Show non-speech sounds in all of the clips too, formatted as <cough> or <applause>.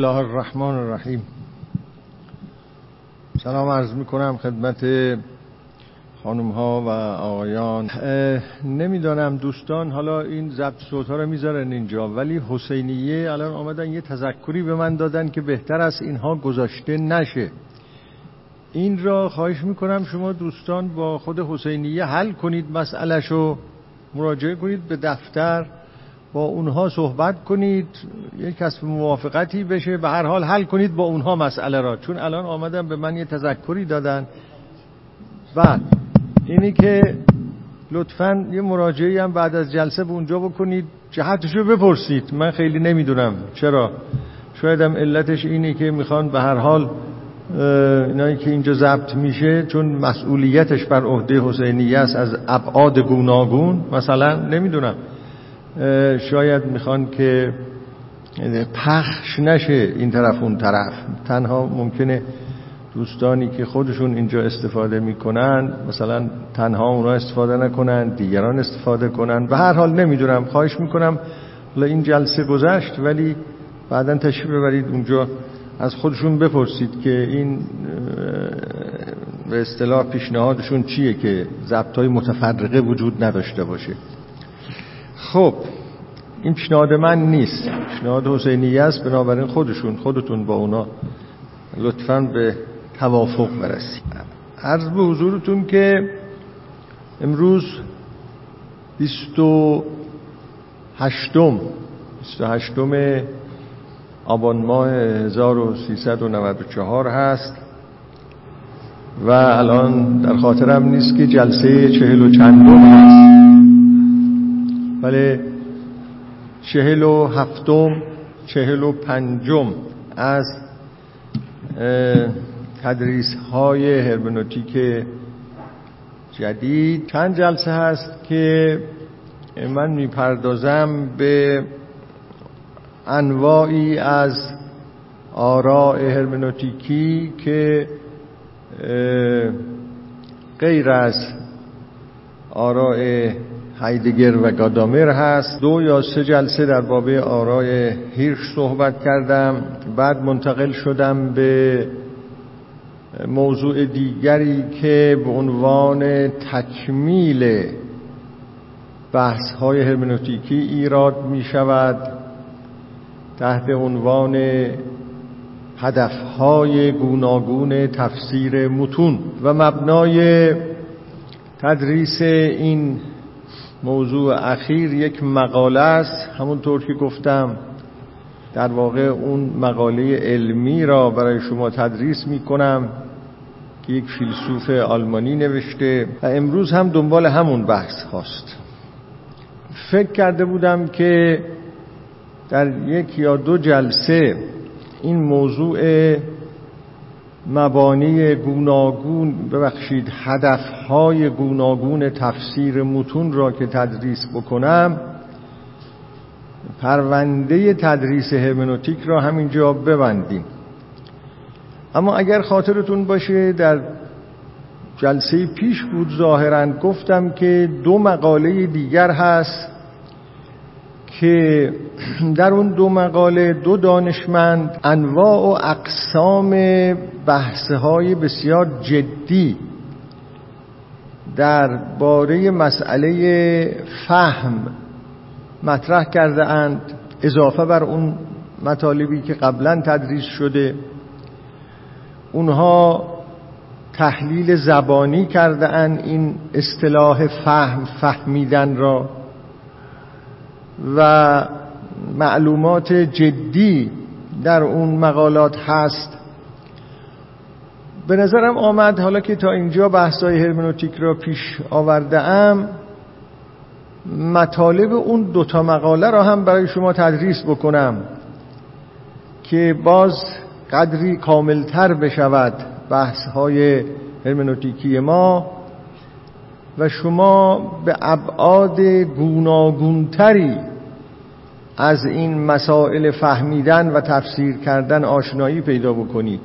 الله الرحمن الرحیم. سلام عرض می کنم خدمت خانم ها و آقایان. نمی‌دانم دوستان حالا این ضبط صوت ها رو می‌ذارن اینجا ولی حسینیه الان آمدن یه تذکری به من دادن که بهتر است اینها گذاشته نشه. این را خواهش می‌کنم شما دوستان با خود حسینیه حل کنید مسئلهشو مراجعه کنید به دفتر. با اونها صحبت کنید یک کسب موافقتی بشه به هر حال حل کنید با اونها مسئله را. چون الان آمدن به من یه تذکری دادن. بعد اینی که لطفا یه مراجعه هم بعد از جلسه به اونجا بکنید جهتشو بپرسید. من خیلی نمی‌دونم. چرا؟ شاید هم علتش اینه که می‌خوان به هر حال اینایی که اینجا ضبط میشه چون مسئولیتش بر عهده حسینیه است از ابعاد گوناگون مثلا نمی‌دونم. شاید می‌خوان که پخش نشه این طرف اون طرف. تنها ممکنه دوستانی که خودشون اینجا استفاده می‌کنن مثلا تنها اونا استفاده نکنن دیگران استفاده کنن. به هر حال نمی‌دونم خواهش می‌کنم این جلسه گذشت ولی بعدا تشریف ببرید اونجا. از خودشون بپرسید که این به اصطلاح پیشنهادشون چیه که ضبط های متفرقه وجود نداشته باشه. خب این پیشنهاد من نیست. پیشنهاد حسینیه است بنابراین خودشون خودتون با اونا لطفا به توافق برسید. عرض به حضورتون که امروز 28 28 آبان ماه 1394 هست و الان در خاطرم نیست که جلسه چهل و چندم هست. ولی چهل و هفتم چهل و پنجم از تدریس های هرمنوتیک جدید. چند جلسه هست که من می‌پردازم به انواعی از آراء هرمنوتیکی که غیر از آراء هایدگر و گادامر هست. دو یا سه جلسه در باب آرای هیرش صحبت کردم. بعد منتقل شدم به موضوع دیگری که به عنوان تکمیل بحث های هرمنوتیکی ایراد می شود تحت عنوان هدفهای گوناگون تفسیر متون. و مبنای تدریس این موضوع اخیر یک مقاله است. همونطور که گفتم در واقع اون مقاله علمی را برای شما تدریس می کنم که یک فیلسوف آلمانی نوشته و امروز هم دنبال همون بحث خواست. فکر کرده بودم که در یک یا دو جلسه این موضوع مبانی گوناگون ببخشید هدفهای گوناگون تفسیر متون را که تدریس بکنم پرونده تدریس هرمنوتیک را همینجا ببندیم. اما اگر خاطرتون باشه در جلسه پیش بود ظاهرا گفتم که دو مقاله دیگر هست. که در اون دو مقاله دو دانشمند انواع و اقسام بحثه های بسیار جدی در باره مسئله فهم مطرح کرده اند اضافه بر اون مطالبی که قبلا تدریس شده. اونها تحلیل زبانی کرده اند این اصطلاح فهم فهمیدن را. و معلومات جدی در اون مقالات هست. به نظرم آمد حالا که تا اینجا بحثای هرمنوتیک را پیش آورده ام مطالب اون دوتا مقاله را هم برای شما تدریس بکنم که باز قدری کاملتر بشود بحث های هرمنوتیکی ما. و شما به ابعاد گوناگونتری از این مسائل فهمیدن و تفسیر کردن آشنایی پیدا بکنید.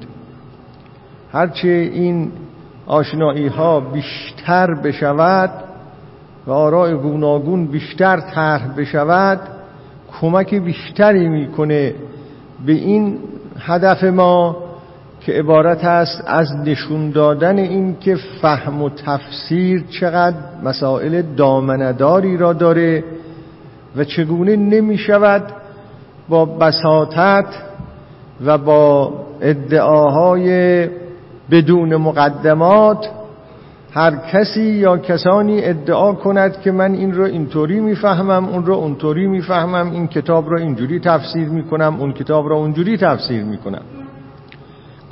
هرچه این آشنایی ها بیشتر بشود و آراء گوناگون بیشتر طرح بشود کمک بیشتری می‌کنه به این هدف ما که عبارت است از نشون دادن این که فهم و تفسیر چقدر مسائل دامنداری را داره و چگونه نمی شود با بساطت و با ادعاهای بدون مقدمات هر کسی یا کسانی ادعا کند که من این رو اینطوری می‌فهمم اون رو اونطوری می‌فهمم این کتاب رو اینجوری تفسیر می‌کنم اون کتاب رو اونجوری تفسیر می‌کنم.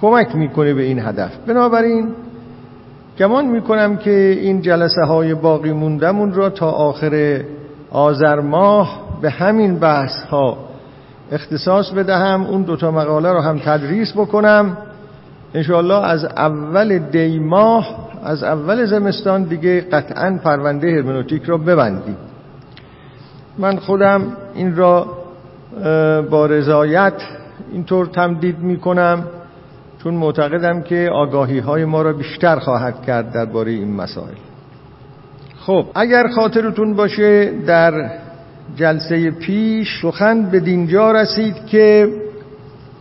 کمک می‌کنه به این هدف. بنابراین گمان می‌کنم که این جلسه های باقی موندمون را تا آخر آذر ماه به همین بحث ها اختصاص بدهم. اون دوتا مقاله رو هم تدریس بکنم. انشاءالله از اول دی ماه از اول زمستان دیگه قطعا پرونده هرمنوتیک را ببندیم. من خودم این را با رضایت اینطور تمدید می کنم چون معتقدم که آگاهی های ما را بیشتر خواهد کرد درباره این مسائل. خب اگر خاطرتون باشه در جلسه پیش سخن به دینجا رسید که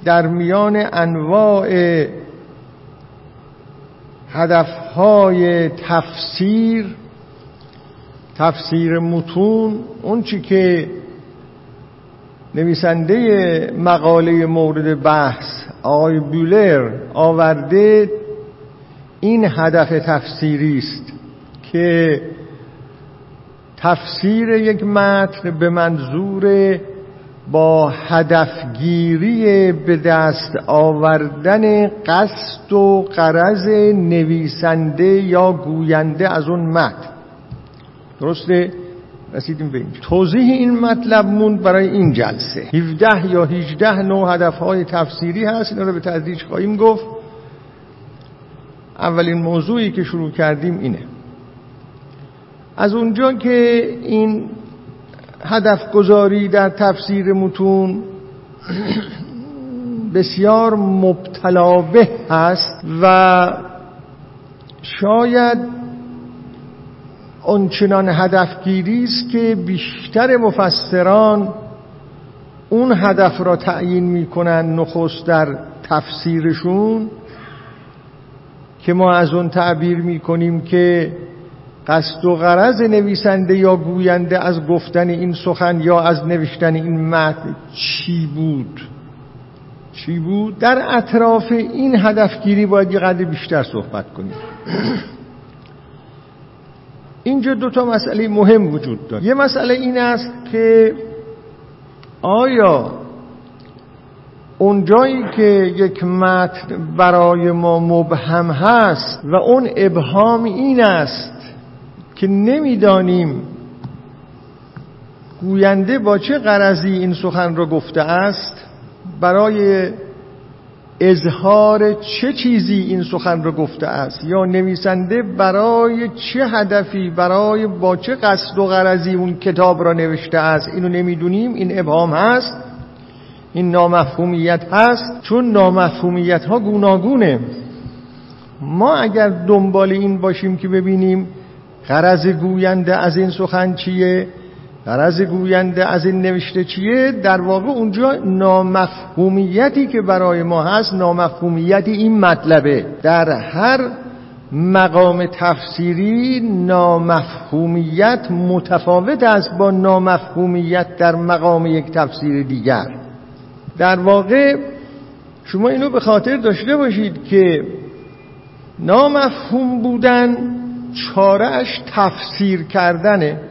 در میان انواع هدفهای تفسیر تفسیر متون اون چی که نویسنده مقاله مورد بحث آقای بولر آورده این هدف تفسیری است که تفسیر یک متن به منظور با هدفگیری به دست آوردن قصد و قرض نویسنده یا گوینده از اون متن درسته؟ رسیدیم به اینجا. توضیح این مطلب موند برای این جلسه. 17 یا 18 نوع هدفهای تفسیری هست اینا رو به تدریج خواهیم گفت. اولین موضوعی که شروع کردیم اینه. از اونجا که این هدف گذاری در تفسیر متون بسیار مبتلا به هست و شاید آنچنان هدفگیری است که بیشتر مفسران اون هدف را تعیین می‌کنن نخست در تفسیرشون که ما از اون تعبیر می‌کنیم که قصد و غرض نویسنده یا گوینده از گفتن این سخن یا از نوشتن این متن چی بود؟ چی بود؟ در اطراف این هدفگیری باید یه قدر بیشتر صحبت کنیم. اینجا دو تا مسئله مهم وجود دارد یه مسئله این است که آیا اونجایی که یک متن برای ما مبهم هست و اون ابهام این است که نمی‌دانیم گوینده با چه قرضی این سخن را گفته است برای اظهار چه چیزی این سخن را گفته است؟ یا نویسنده برای چه هدفی برای با چه قصد و غرضی اون کتاب را نوشته است؟ اینو نمی‌دونیم این ابهام هست این نامفهومیت هست. چون نامفهومیت ها گوناگونه. ما اگر دنبال این باشیم که ببینیم غرض گوینده از این سخن چیه؟ غرض گوینده از این نوشته چیه؟ در واقع اونجا نامفهومیتی که برای ما هست نامفهومیتی این مطلبه. در هر مقام تفسیری نامفهومیت متفاوت است با نامفهومیت در مقام یک تفسیر دیگر. در واقع شما اینو به خاطر داشته باشید که نامفهوم بودن چارهش تفسیر کردنه.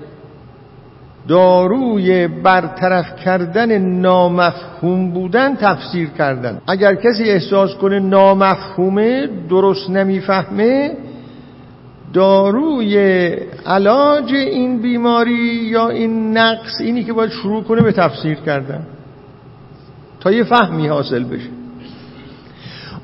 داروی برطرف کردن نامفهوم بودن تفسیر کردن. اگر کسی احساس کنه نامفهومه درست نمی‌فهمه داروی علاج این بیماری یا این نقص اینی که باید شروع کنه به تفسیر کردن. تا یه فهمی حاصل بشه.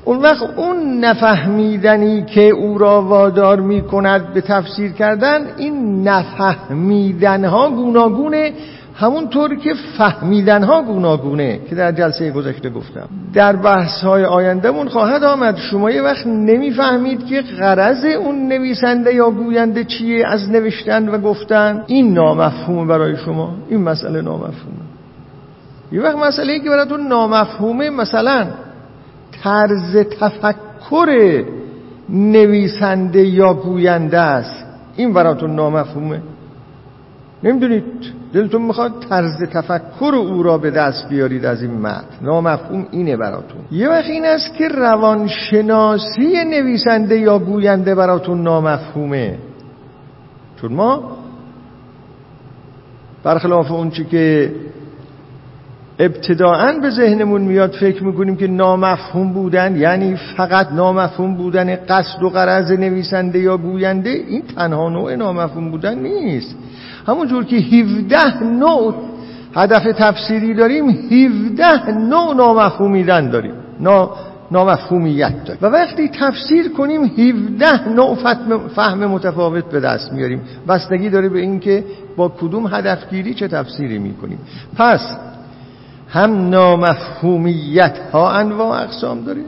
اون وقت اون نفهمیدنی که او را وادار می کند به تفسیر کردن این نفهمیدن ها گوناگونه همونطور که فهمیدن ها گوناگونه که در جلسه گذشته گفتم. در بحث های آیندهمون خواهد آمد شما یه وقت نمی‌فهمید که غرض اون نویسنده یا گوینده چیه از نوشتن و گفتن. این نامفهومه برای شما این مسئله نامفهومه. یه وقت مسئله ای که براتون نامفهومه مثلا طرز تفکر نویسنده یا گوینده است. این براتون نامفهومه. نمی‌دونید؟ دلتون می‌خواد طرز تفکر او را به دست بیارید از این متن. نامفهوم اینه براتون. یه وقت این است که روانشناسی نویسنده یا گوینده براتون نامفهومه. چون ما برخلاف اون چی که ابتداعا به ذهنمون میاد فکر می‌کنیم که نامفهوم بودن یعنی فقط نامفهوم بودن قصد و قرض نویسنده یا گوینده این تنها نوع نامفهوم بودن نیست. همونجور که 17 نوع هدف تفسیری داریم 17 نوع نامفهومیدن داریم. نا نامفهومیت داریم. و وقتی تفسیر کنیم 17 نوع فهم متفاوت به دست میاریم. بستگی داره به اینکه با کدوم هدفگیری چه تفسیری می‌کنیم. پس هم نامفهومیت ها انواع اقسام داره.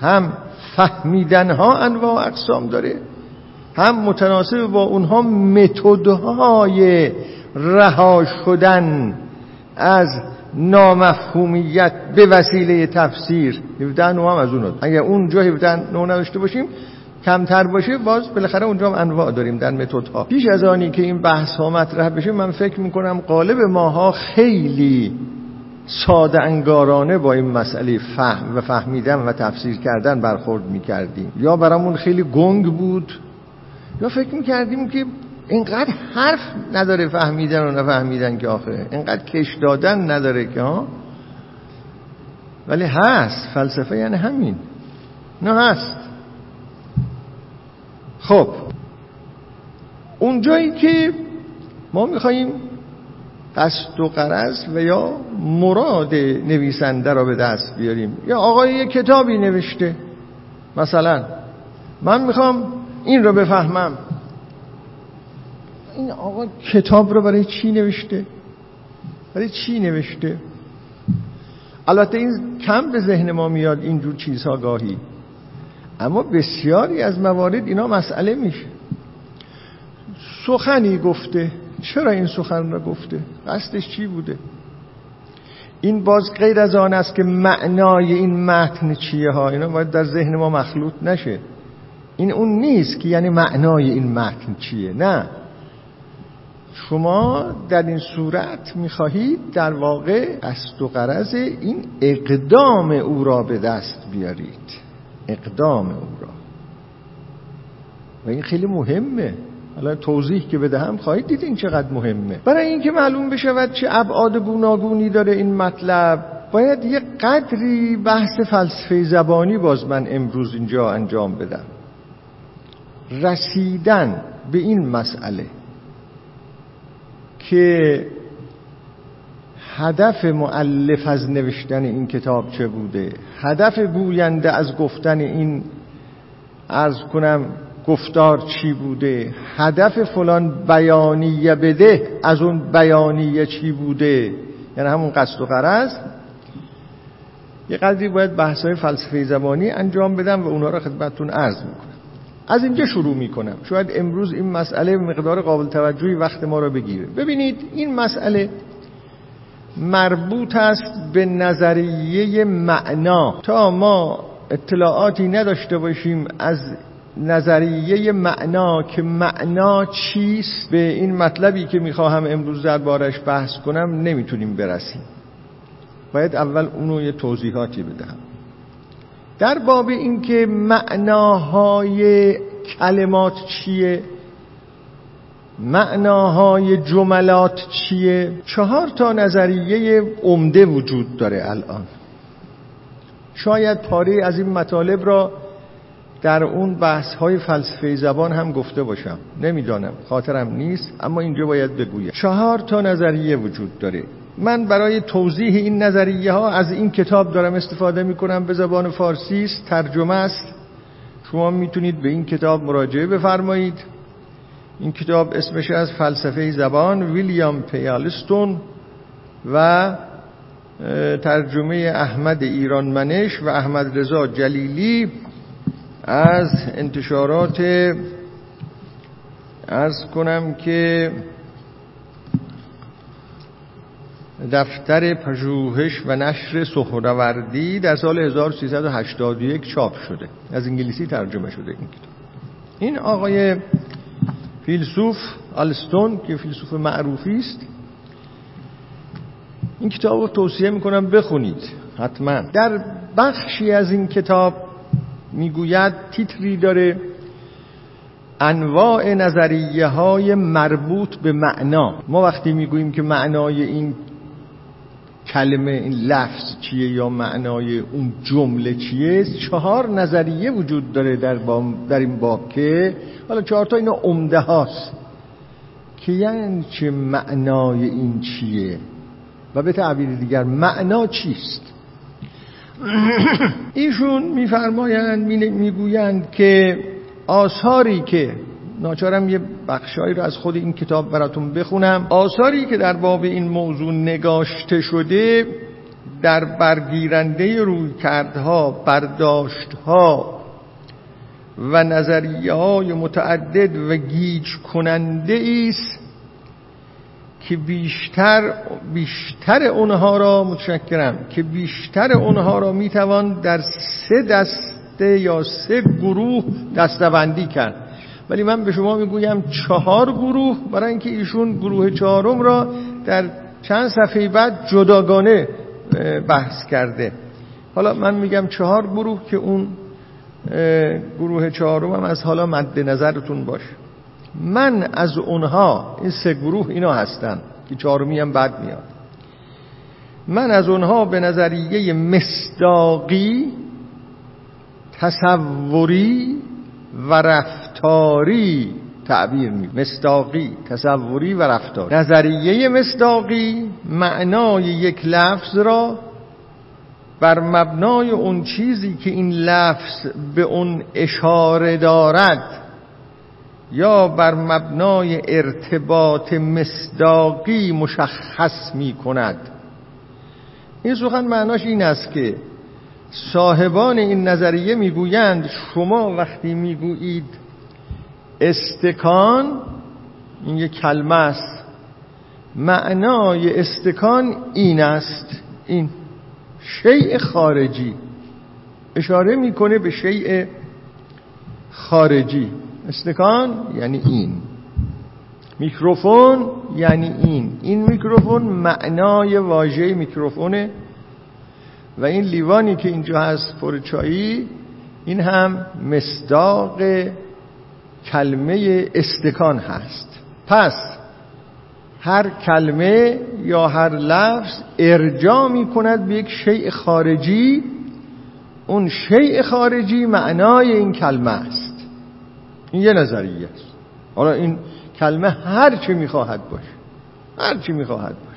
هم فهمیدن ها انواع اقسام داره. هم متناسب با اونها متدهای رها شدن از نامفهومیت به وسیله تفسیر. 17 نوع هم از اون اگر اونجا 17 نوع نداشته باشیم کمتر باشه باز بالاخره اونجا هم انواع داریم در متدها. پیش از آنی که این بحث ها مطرح بشه من فکر می‌کنم قالب ماها خیلی ساده انگارانه با این مسئله فهم و فهمیدن و تفسیر کردن برخورد می‌کردیم. یا برامون خیلی گنگ بود یا فکر می‌کردیم که اینقدر حرف نداره فهمیدن و نفهمیدن که آخه اینقدر کش دادن نداره که ها؟ ولی هست فلسفه یعنی همین. نه هست. خب اونجایی که ما میخواییم قصد و قرض و یا مراد نویسنده را به دست بیاریم یا آقای یه کتابی نوشته مثلا من می‌خوام این رو بفهمم. این آقا کتاب رو برای چی نوشته؟ برای چی نوشته؟ البته این کم به ذهن ما میاد اینجور چیزها گاهی. اما بسیاری از موارد اینا مسئله میشه. سخنی گفته. چرا این سخن را گفته؟ قصدش چی بوده؟ این باز غیر از آن است که معنای این متن چیه ها؟ اینا باید در ذهن ما مخلوط نشه. این اون نیست که یعنی معنای این متن چیه. نه. شما در این صورت می‌خواهید در واقع قصد و قرض این اقدام او را به دست بیارید. اقدام او را. و این خیلی مهمه. حالا توضیح که بدهم خواهید دید این چقدر مهمه. برای اینکه معلوم بشود چه ابعاد گوناگونی داره این مطلب باید یه قدری بحث فلسفه زبانی باز من امروز اینجا انجام بدم. رسیدن به این مسئله که هدف معلف از نوشتن این کتاب چه بوده هدف گوینده از گفتن این ارز کنم گفتار چی بوده؟ هدف فلان بیانیه بده از اون بیانیه چی بوده؟ یعنی همون قصد و غرض. یه قدری باید بحث های فلسفه زبانی انجام بدم و اونا را خدمتتون عرض می‌کنم. از اینجا شروع می‌کنم. شاید امروز این مسئله مقدار قابل توجهی وقت ما را بگیره. ببینید این مسئله مربوط است به نظریه معنا. تا ما اطلاعاتی نداشته باشیم از نظریه معنا که معنا چیست به این مطلبی که می‌خواهم امروز دربارش بحث کنم نمی‌تونیم برسیم. باید اول اونو یه توضیحاتی بدهم. در باب اینکه معناهای کلمات چیه معناهای جملات چیه؟ چهار تا نظریه عمده وجود داره الان. شاید پاره از این مطالب را در اون بحث های فلسفه زبان هم گفته باشم. نمی‌دانم. خاطرم نیست اما اینجا باید بگویم. چهار تا نظریه وجود داره. من برای توضیح این نظریه ها از این کتاب دارم استفاده می کنم به زبان فارسی است ترجمه است. شما می‌تونید به این کتاب مراجعه بفرمایید. این کتاب اسمش از فلسفه زبان ویلیام پیالستون و ترجمه احمد ایران منش و احمد رضا جلیلی از انتشارات ارز کنم که دفتر پژوهش و نشر سهروردی در سال 1381 چاپ شده. از انگلیسی ترجمه شده این کتاب. این آقای فیلسوف آلستون که فیلسوف معروفی است این کتاب رو توصیه می‌کنم بخونید حتما. در بخشی از این کتاب می‌گوید تیتری داره انواع نظریه های مربوط به معنا. ما وقتی می‌گوییم که معنای این کلمه این لفظ چیه یا معنای اون جمله چیه؟ چهار نظریه وجود داره در, در این باب که حالا چهار تا اینا عمده هاست. که یعنی چه معنای این چیه؟ و به تعبیر دیگر معنا چیست؟ <coughs> ایشون میفرمایند می‌گویند که آثاری که ناچارم یه بخشایی رو از خود این کتاب براتون بخونم. آثاری که در باب این موضوع نگاشته شده در برگیرنده روی کردها برداشتها و نظریه های متعدد و گیج کننده است که بیشتر بیشتر اونها را متشکرم که بیشتر اونها را می‌توان در سه دسته یا سه گروه دستبندی کرد. ولی من به شما می‌گویم چهار گروه برای اینکه ایشون گروه چهارم را در چند صفحه بعد جداگانه بحث کرده. حالا من میگم چهار گروه که اون گروه چهارم هم از حالا مد نظرتون باشه من از اونها این سه گروه اینا هستن که چهارمی هم بعد میاد. من از اونها به نظریه مصداقی تصوری و رفتاری تعبیر می مصداقی تصوری و رفتاری نظریه مصداقی معنای یک لفظ را بر مبنای اون چیزی که این لفظ به اون اشاره دارد یا بر مبنای ارتباط مصداقی مشخص می کند این سخن معناش این است که صاحبان این نظریه می‌گویند شما وقتی می‌گویید استکان این یک کلمه است. معنای استکان این است. این شیء خارجی. اشاره می‌کنه به شیء خارجی. استکان یعنی این. میکروفون یعنی این. این میکروفون معنای واژه میکروفونه. و این لیوانی که اینجا هست پر چایی این هم مصداق کلمه استکان هست. پس هر کلمه یا هر لفظ ارجاع می کند به یک شیء خارجی. اون شیء خارجی معنای این کلمه است. این یه نظریه است. حالا این کلمه هر چی می‌خواهد باشه. هر چی می‌خواهد باشه.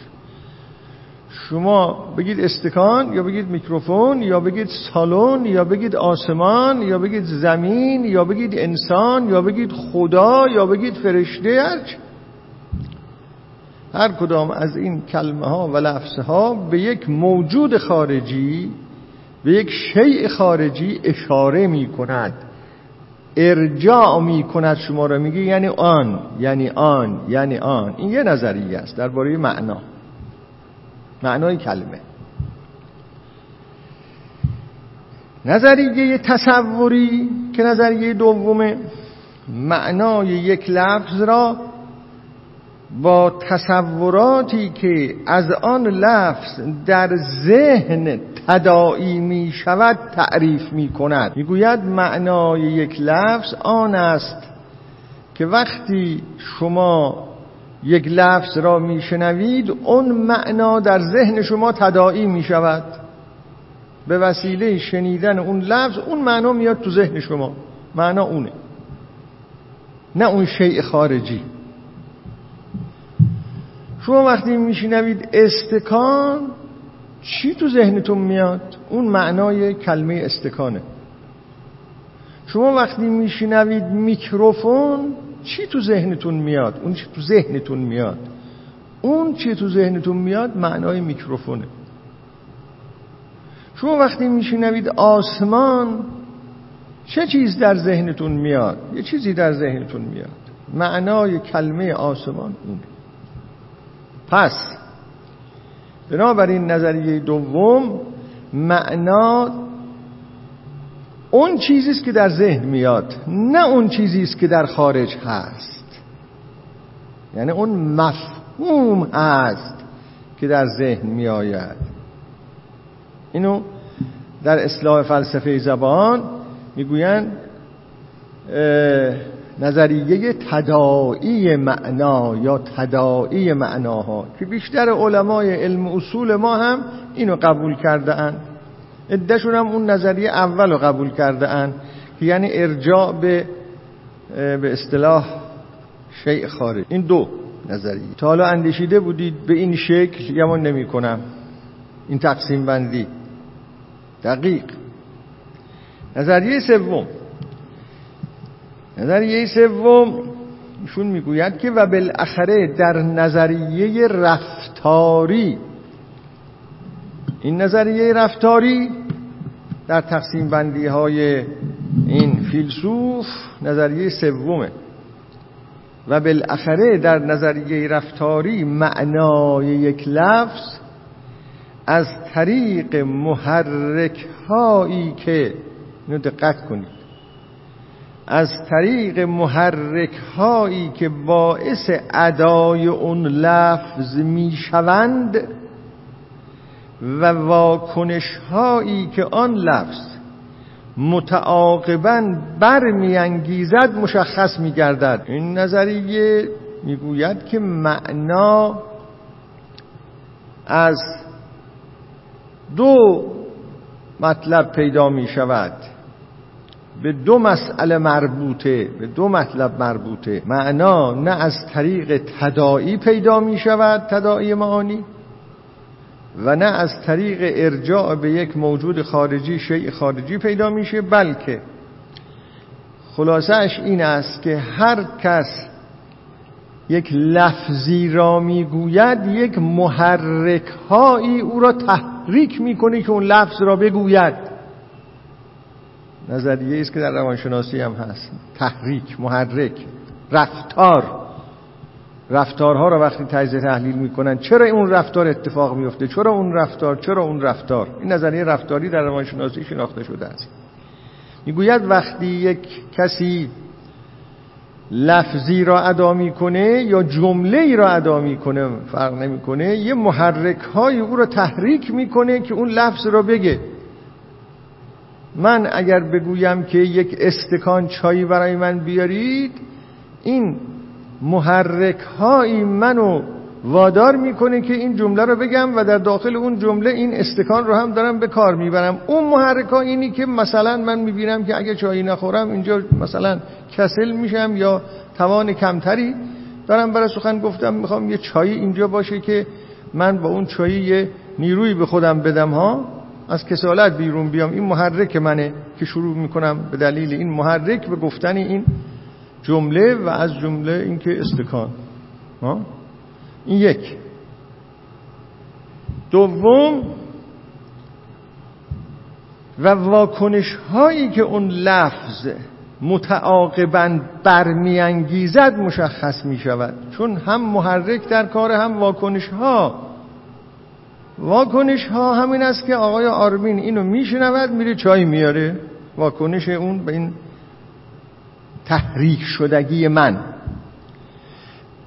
شما بگید استکان یا بگید میکروفون یا بگید سالن یا بگید آسمان یا بگید زمین یا بگید انسان یا بگید خدا یا بگید فرشته هر کدام از این کلمه ها و لفظ ها به یک موجود خارجی به یک شیء خارجی اشاره می کند ارجاع می کند شما را میگه یعنی آن یعنی آن یعنی آن. این یه نظریه است درباره معنا. معنای کلمه. نظریه تصوری که نظریه دومه معنای یک لفظ را با تصوراتی که از آن لفظ در ذهن تداعی می شود تعریف می کند. می گوید معنای یک لفظ آن است که وقتی شما یک لفظ را میشنوید اون معنا در ذهن شما تداعی می شود به وسیله شنیدن اون لفظ اون معنا میاد تو ذهن شما. معنا اونه. نه اون شیء خارجی. شما وقتی میشنوید استکان چی تو ذهنتون میاد؟ اون معنای کلمه استکانه. شما وقتی میشنوید میکروفون چی تو ذهنتون میاد؟ اون چی تو ذهنتون میاد؟ اون چی تو ذهنتون میاد معنای میکروفونه. شما وقتی میشنوید آسمان چه چیز در ذهنتون میاد؟ یه چیزی در ذهنتون میاد. معنای کلمه آسمان اونه پس بنابراین نظریه دوم معنا اون چیزی است که در ذهن میاد نه اون چیزی است که در خارج هست. یعنی اون مفهوم هست که در ذهن میآید. اینو در اصلاح فلسفه زبان می‌گویند نظریه تدائی معنا یا تدائی معناها که بیشتر علمای علم اصول ما هم اینو قبول کرده اند ادهشون هم اون نظریه اول رو قبول کرده اند که یعنی ارجاع به به اصطلاح شیء خارج. این دو نظریه. تا حالا اندیشیده بودید به این شکل یمون نمی کنم این تقسیم بندی. دقیق. نظریه سوم. نظریه سوم ایشون می‌گوید که و بالاخره در نظریه رفتاری این نظریه رفتاری در تقسیم بندی های این فیلسوف نظریه سومه و بالاخره در نظریه رفتاری معنای یک لفظ از طریق محرک هایی که اینو دقت کنید. از طریق محرک هایی که باعث ادای اون لفظ می‌شوند و واکنش هایی که آن لفظ متعاقبا برمیانگیزد مشخص میگردد. این نظریه می‌گوید که معنا از دو مطلب پیدا می شود به دو مسئله مربوطه به دو مطلب مربوطه. معنا نه از طریق تدائی پیدا می شود تدائی معانی و نه از طریق ارجاع به یک موجود خارجی شیء خارجی پیدا میشه بلکه خلاصش این است که هر کس یک لفظی را می‌گوید یک محرک هایی او را تحریک می‌کنه که اون لفظ را بگوید. نظریه است که در روانشناسی هم هست. تحریک محرک رفتار. رفتارها را وقتی تجزیه تحلیل می‌کنن چرا اون رفتار اتفاق میفته چرا اون رفتار؟ چرا اون رفتار؟ این نظریه رفتاری در روانشناسی شناخته شده است. می‌گوید وقتی یک کسی لفظی را ادا می‌کنه یا جمله ای را ادا می‌کنه فرق نمی‌کنه یه محرک های او را تحریک می‌کنه که اون لفظ را بگه. من اگر بگویم که یک استکان چایی برای من بیارید این محرک هایی منو وادار می‌کنه که این جمله رو بگم و در داخل اون جمله این استکان رو هم دارم به کار می‌برم. اون محرک ها اینی که مثلا من می‌بینم که اگه چایی نخورم اینجا مثلا کسل میشم یا توان کمتری. دارم برای سخن گفتم می‌خوام یه چایی اینجا باشه که من با اون چایی یه نیروی به خودم بدم ها؟ از کسالت بیرون بیام. این محرک منه که شروع می‌کنم به دلیل این محرک به گفتن این جمله و از جمله اینکه استکان این یک. دوم و واکنش هایی که اون لفظ متعاقبا برمیانگیزد مشخص می شود چون هم محرک در کار هم واکنش ها واکنش ها همین است که آقای آرمین اینو میشنود میره چای میاره واکنش اون به این تحریک شدگی من.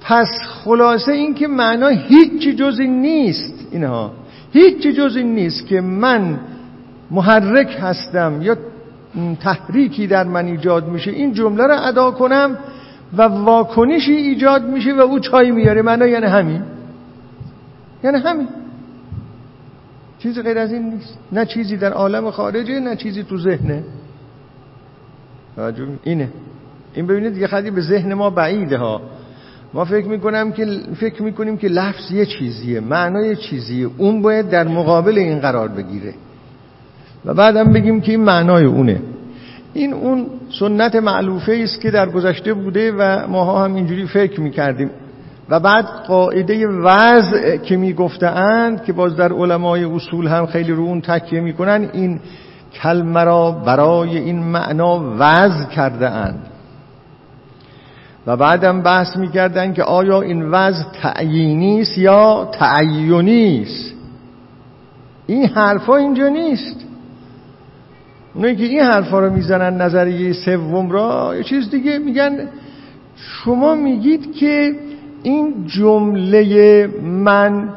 پس خلاصه این که معنا هیچ جزی نیست اینها. هیچ جزی نیست که من محرک هستم یا تحریکی در من ایجاد میشه. این جمله رو ادا کنم و واکنشی ایجاد میشه و او چای میاره. معنا یعنی همین. یعنی همین. چیزی غیر از این نیست. نه چیزی در عالم خارجه نه چیزی تو ذهنه. اینه. این ببینید یه خیلی به ذهن ما بعیده ها. ما فکر می‌کنم که فکر می‌کنیم که لفظ یه چیزیه معنای چیزیه. اون باید در مقابل این قرار بگیره. و بعدم بگیم که این معنای اونه. این اون سنت معلوفه است که در گذشته بوده و ماها هم اینجوری فکر می‌کردیم. و بعد قاعده وضع که می‌گفتند که باز در علمای اصول هم خیلی رو اون تکیه می‌کنن این کلمه را برای این معنا وضع کرده اند و بعدم بحث می‌کردن که آیا این وضع تعیینی است یا تعینی است این حرفا اینجا نیست. اونایی که این حرفا رو می‌زنن نظریه سوم را یه چیز دیگه میگن. شما میگید که این جمله من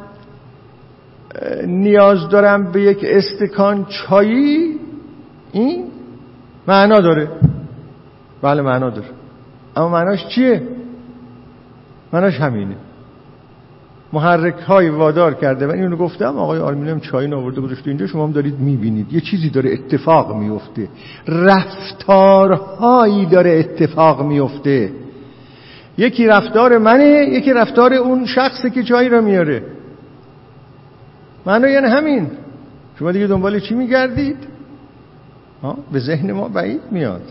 نیاز دارم به یک استکان چایی؟ این معنا داره. بله معنا داره. اما معناش چیه؟ معناش همینه. محرک های وادار کرده. من اینو گفتم آقای آرمینم چای ناورده گذاشته اینجا شما هم دارید می‌بینید. یه چیزی داره اتفاق میفته رفتارهایی داره اتفاق میفته یکی رفتار منه یکی رفتار اون شخصی که چای را میاره. معنا یعنی همین. شما دیگه دنبال چی میگردید؟ به ذهن ما بعید میاد.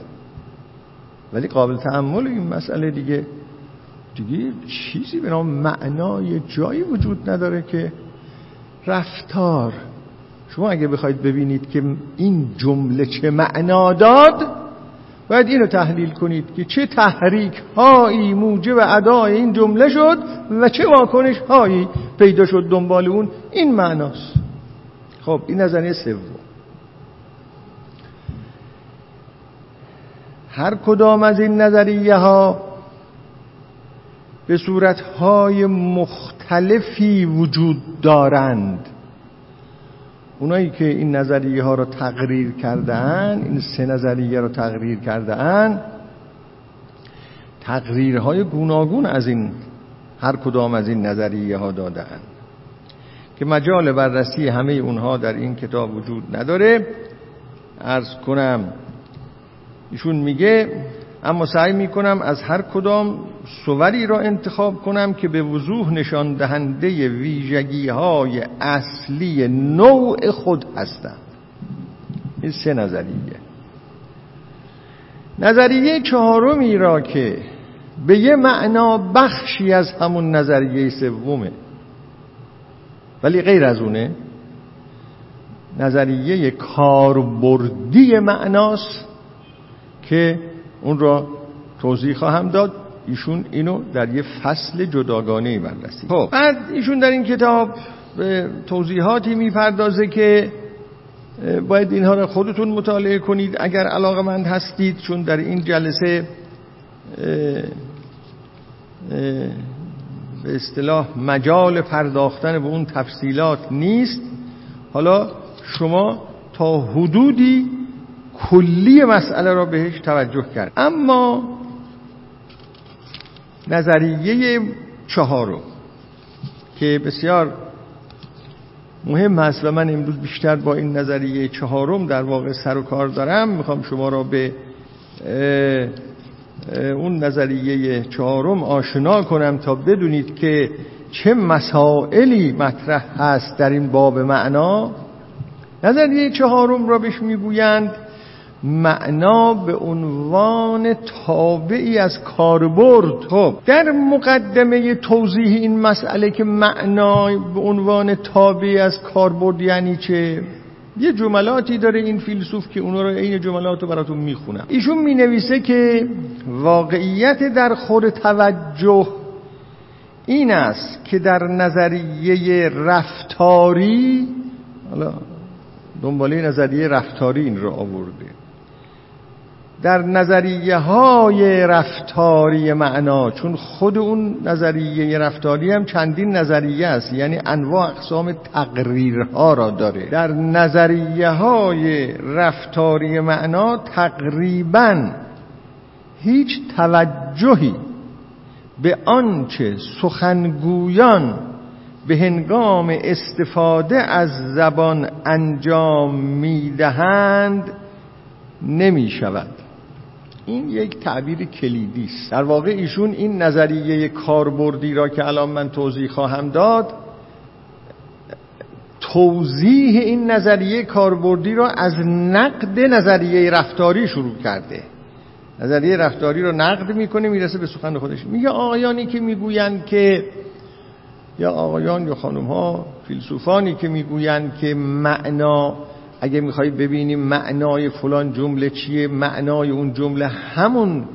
ولی قابل تحمل این مسئله دیگه. دیگه چیزی به نام معنای جایی وجود نداره که رفتار. شما اگه بخواید ببینید که این جمله چه معنا داد باید اینو تحلیل کنید که چه تحریک هایی موجب ادای این جمله شد و چه واکنش هایی پیدا شد دنبال اون. این معناست. خب این نظریه سوم. هر کدام از این نظریه ها به صورتهای مختلفی وجود دارند. اونایی که این نظریه ها رو تقریر کردن این سه نظریه رو تقریر کردن تقریرهای گوناگون از این هر کدام از این نظریه ها دادن که مجال بررسی همه اونها در این کتاب وجود نداره ارز کنم ایشون میگه اما سعی می‌کنم از هر کدام سوری را انتخاب کنم که به وضوح نشان دهنده ویژگی های اصلی نوع خود هستند. این سه نظریه. نظریه چهارمی را که به یه معنا بخشی از همون نظریه سومه ولی غیر از اونه نظریه کاربردی معناست. که اون را توضیح خواهم داد ایشون اینو در یه فصل جداگانه بررسی. خب بعد ایشون در این کتاب به توضیحاتی می‌پردازه که باید اینها را خودتون مطالعه کنید. اگر علاقه مند هستید چون در این جلسه به اصطلاح مجال پرداختن به اون تفصیلات نیست. حالا شما تا حدودی کلی مسئله را بهش توجه کرد. اما نظریه چهارم که بسیار مهم است و من امروز بیشتر با این نظریه چهارم در واقع سر و کار دارم می‌خوام شما را به اون نظریه چهارم آشنا کنم تا بدونید که چه مسائلی مطرح هست در این باب معنا. نظریه چهارم را بهش می‌گویند معنا به عنوان تابعی از کاربرد. خب در مقدمه توضیح این مسئله که معنا به عنوان تابعی از کاربرد یعنی چه یه جملاتی داره این فیلسوف که اونا رو این جملات رو براتون می‌خونم. ایشون می‌نویسه که واقعیت در خور توجه این است که در نظریه رفتاری حالا دنباله نظریه رفتاری این رو آورده. در نظریه های رفتاری معنا چون خود اون نظریه رفتاری هم چندین نظریه است یعنی انواع اقسام تقریرها را داره. در نظریه های رفتاری معنا تقریبا هیچ توجهی به آنچه سخنگویان به هنگام استفاده از زبان انجام می‌دهند نمی شود این یک تعبیر کلیدی است. در واقع ایشون این نظریه کاربردی را که الان من توضیح خواهم داد توضیح این نظریه کاربردی را از نقد نظریه رفتاری شروع کرده. نظریه رفتاری را نقد می‌کنه می‌رسه به سخن خودش. میگه آقایانی که می‌گویند که یا آقایان یا خانم ها فیلسوفانی که می‌گویند که معنا اگه می‌خوای ببینیم معنای فلان جمله چیه معنای اون جمله همون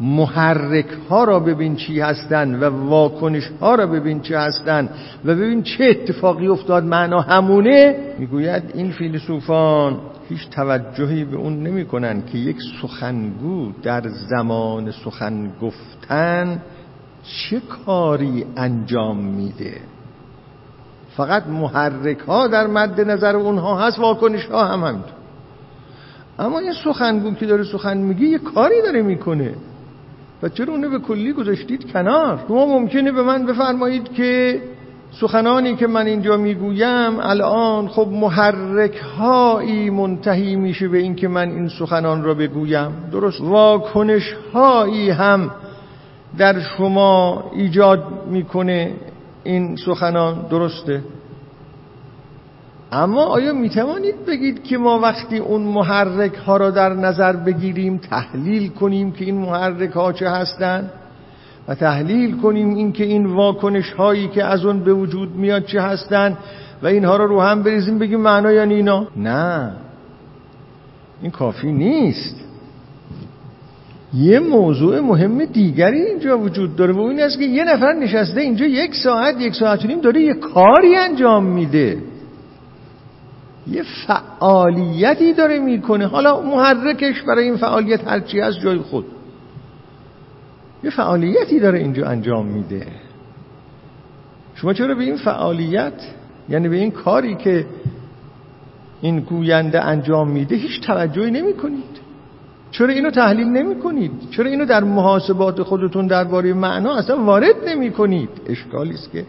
محرک ها را ببین چی هستن و واکنش ها را ببین چی هستن و ببین چه اتفاقی افتاد معنا همونه. می‌گوید این فیلسوفان هیچ توجهی به اون نمی‌کنن که یک سخنگو در زمان سخن گفتن چه کاری انجام میده. فقط محرک ها در مد نظر اونها هست واکنش ها هم همینطور. اما این سخنگو که داره سخن میگه یه کاری داره می‌کنه. و چرا اونو به کلی گذاشتید کنار؟ شما ممکنه به من بفرمایید که سخنانی که من اینجا می‌گویم الان خب محرک هایی منتهی میشه به اینکه من این سخنان را بگویم. درست. واکنش هایی هم در شما ایجاد می‌کنه. این سخنان درسته؟ اما آیا می‌توانید بگید که ما وقتی اون محرک ها را در نظر بگیریم تحلیل کنیم که این محرک ها چه هستند؟ و تحلیل کنیم اینکه این واکنش هایی که از اون به وجود میاد چه هستند و اینها را رو هم بریزیم بگیم معنا یعنی اینا؟ نه. این کافی نیست. یه موضوع مهم دیگری اینجا وجود داره و این است که یه نفر نشسته اینجا یک ساعت یک ساعت و نیم داره یه کاری انجام میده. یه فعالیتی داره می‌کنه. حالا محرکش برای این فعالیت هرچی از جای خود. یه فعالیتی داره اینجا انجام میده. شما چرا به این فعالیت یعنی به این کاری که این گوینده انجام میده هیچ توجهی نمی کنید چرا اینو تحلیل نمی کنید چرا اینو در محاسبات خودتون درباره معنا اصلا وارد نمی کنید اشکالی است که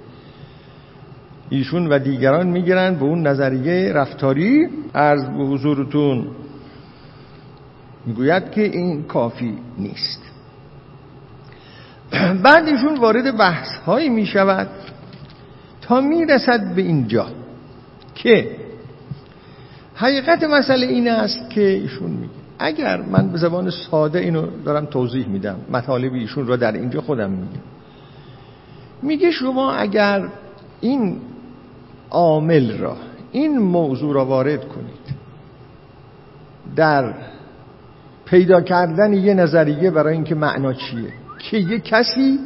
ایشون و دیگران می‌گیرن به اون نظریه رفتاری از به حضورتون. می‌گوید که این کافی نیست. <clears throat> بعد ایشون وارد بحث هایی می شود تا می‌رسد به اینجا که حقیقت مسئله این است که ایشون میگه اگر من به زبان ساده اینو دارم توضیح میدم مطالب ایشون را در اینجا خودم میگم میگه شما اگر این عامل را این موضوع را وارد کنید در پیدا کردن یه نظریه برای اینکه معنا چیه؟ که یه کسی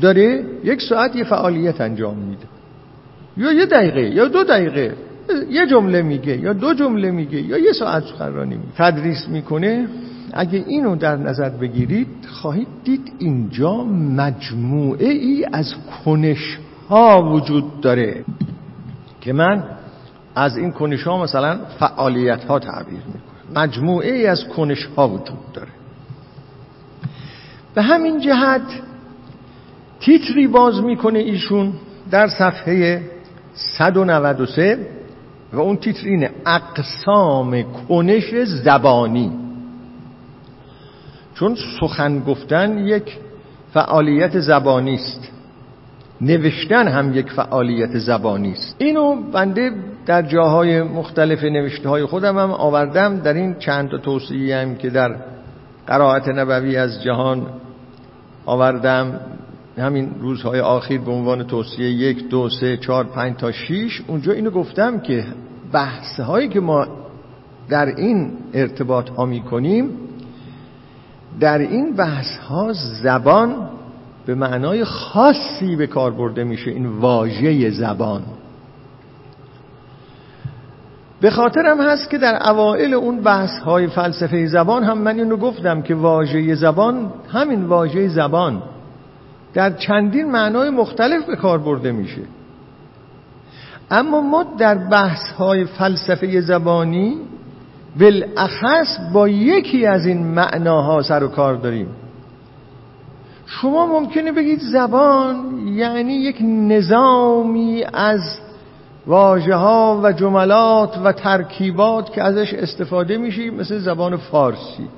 داره یک ساعت یه فعالیت انجام میده. یا یه دقیقه یا دو دقیقه. یه جمله میگه یا دو جمله میگه یا یه ساعت سخنرانی میگه. تدریس می‌کنه. اگه اینو در نظر بگیرید خواهید دید اینجا مجموعه ای از کنش ها وجود داره که من از این کنش ها مثلا فعالیت ها تعبیر می‌کنم. مجموعه ای از کنش ها وجود داره. به همین جهت تیتری باز می‌کنه ایشون در صفحه 193 و اون تیتر اینه اقسام کنش زبانی. چون سخن گفتن یک فعالیت زبانی است. نوشتن هم یک فعالیت زبانی است. اینو بنده در جاهای مختلف نوشته های خودم هم آوردم در این چند تا توصیه هم که در قرائت نبوی از جهان آوردم. همین روزهای آخر به عنوان توصیه یک دو سه چهار پنج تا شیش اونجا اینو گفتم که بحث هایی که ما در این ارتباط ها می کنیم در این بحث ها زبان به معنای خاصی به کار برده میشه این واژه زبان. به خاطرم هست که در اوائل اون بحث های فلسفه زبان هم من اینو گفتم که واژه زبان همین واژه زبان در چندین معنای مختلف به کار برده میشه. اما ما در بحث های فلسفه زبانی بالاخص با یکی از این معناها سر و کار داریم. شما ممکنه بگید زبان یعنی یک نظامی از واجه ها و جملات و ترکیبات که ازش استفاده میشه مثل زبان فارسی.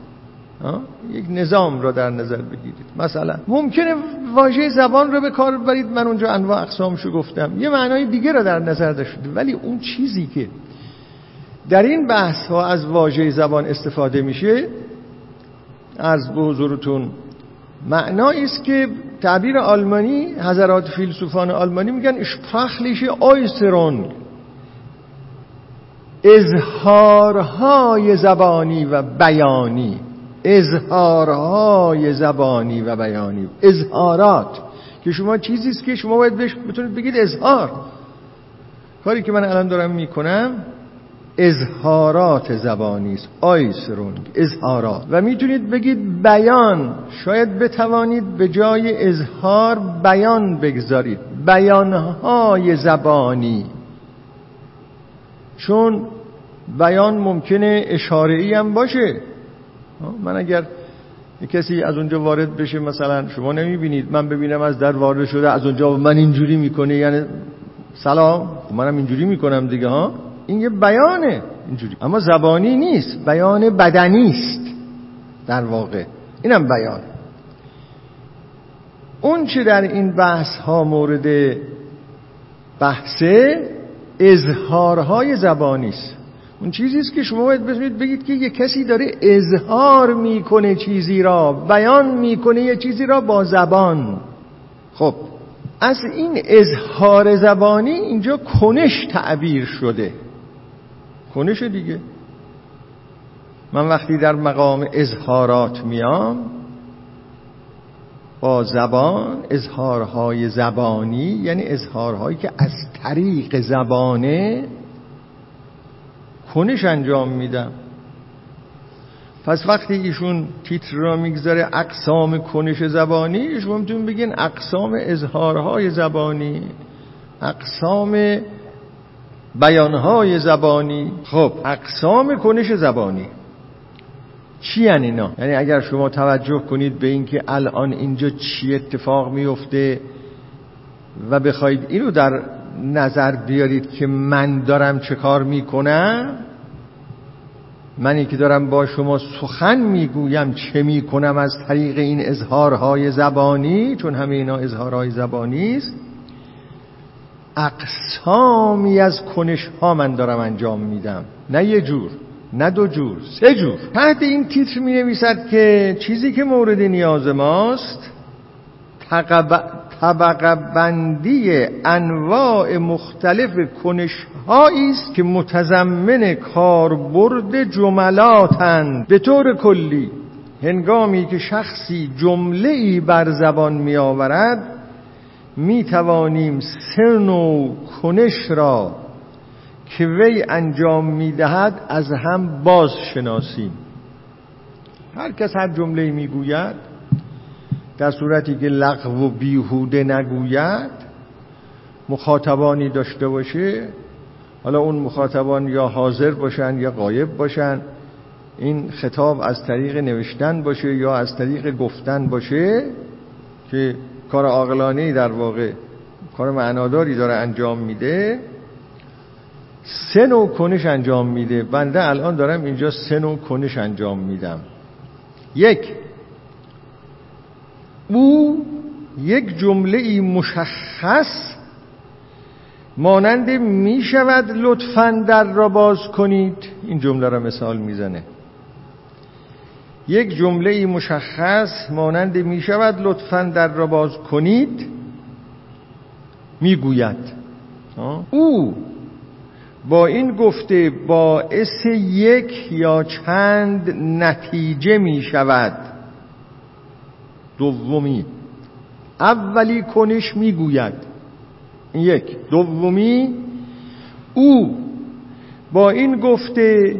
یک نظام را در نظر بگیرید. مثلا ممکنه واژه زبان رو به کار برید من اونجا انواع اقسامشو گفتم. یه معنای دیگه را در نظر داشته ولی اون چیزی که در این بحث ها از واژه زبان استفاده میشه از به حضورتون معنایی است که تعبیر آلمانی حضرات فیلسوفان آلمانی میگن اشپراخلیشه آیسرونگ اظهارهای زبانی و بیانی اظهارهای زبانی و بیانی. اظهارات. که شما چیزی است که شما باید بهش بتونید بگید اظهار. کاری که من الان دارم می‌کنم اظهارات زبانی است. آیسرونگ. اظهارات. و می‌تونید بگید بیان. شاید بتوانید به جای اظهار بیان بگذارید. بیانهای زبانی. چون بیان ممکنه اشاره ای هم باشه. من اگر کسی از اونجا وارد بشه مثلا شما نمی‌بینید من ببینم از در وارد شده از اونجا من اینجوری می‌کنه یعنی سلام منم اینجوری می‌کنم دیگه ها؟ این یه بیانه اینجوری. اما زبانی نیست بیان بدنی است در واقع. اینم بیان. اون چه در این بحث ها مورد بحثه اظهارهای زبانی است. اون چیزی است که شما باید بتونید بگید که یه کسی داره اظهار می‌کنه چیزی را بیان می‌کنه یه چیزی را با زبان. خب از این اظهار زبانی اینجا کنش تعبیر شده. کنش دیگه. من وقتی در مقام اظهارات میام با زبان اظهارهای زبانی یعنی اظهارهایی که از طریق زبانه کنش انجام میدم. پس وقتی ایشون تیتر را می‌گذاره اقسام کنش زبانی شما می‌تونید بگین اقسام اظهارهای زبانی اقسام بیانهای زبانی. خب اقسام کنش زبانی. چی یعنی اینا؟ یعنی اگر شما توجه کنید به اینکه الان اینجا چی اتفاق میفته و بخواید اینو در نظر بیارید که من دارم چه کار می‌کنم؟ منی که دارم با شما سخن می‌گویم چه می‌کنم از طریق این اظهارهای زبانی؟ چون همه اینا اظهارهای زبانی است. اقسامی از کنش ها من دارم انجام میدم. نه یه جور نه دو جور سه جور. تحت این تیتر می نویسد که چیزی که مورد نیاز ماست طبقه بندی انواع مختلف کنش است که متضمن کاربرد جملاتند. به طور کلی هنگامی که شخصی جمله ای بر زبان می آورد می توانیم سه نوع کنش را که وی انجام می دهد از هم باز شناسیم هر کس هر جمله می گوید در صورتی که لغو و بیهوده نگوید مخاطبانی داشته باشه. حالا اون مخاطبان یا حاضر باشن یا غایب باشن. این خطاب از طریق نوشتن باشه یا از طریق گفتن باشه که کار عاقلانه در واقع کار معناداری داره انجام میده. سه نوع کنش انجام میده. بنده الان دارم اینجا سه نوع کنش انجام میدم. یک او یک جمله ای مشخص مانند می شود لطفا در را باز کنید این جمله را مثال می‌زنه. یک جمله ای مشخص مانند می شود لطفا در را باز کنید می‌گوید. او با این گفته باعث یک یا چند نتیجه می شود دومی. اولی کنش می‌گوید. یک. دومی او با این گفته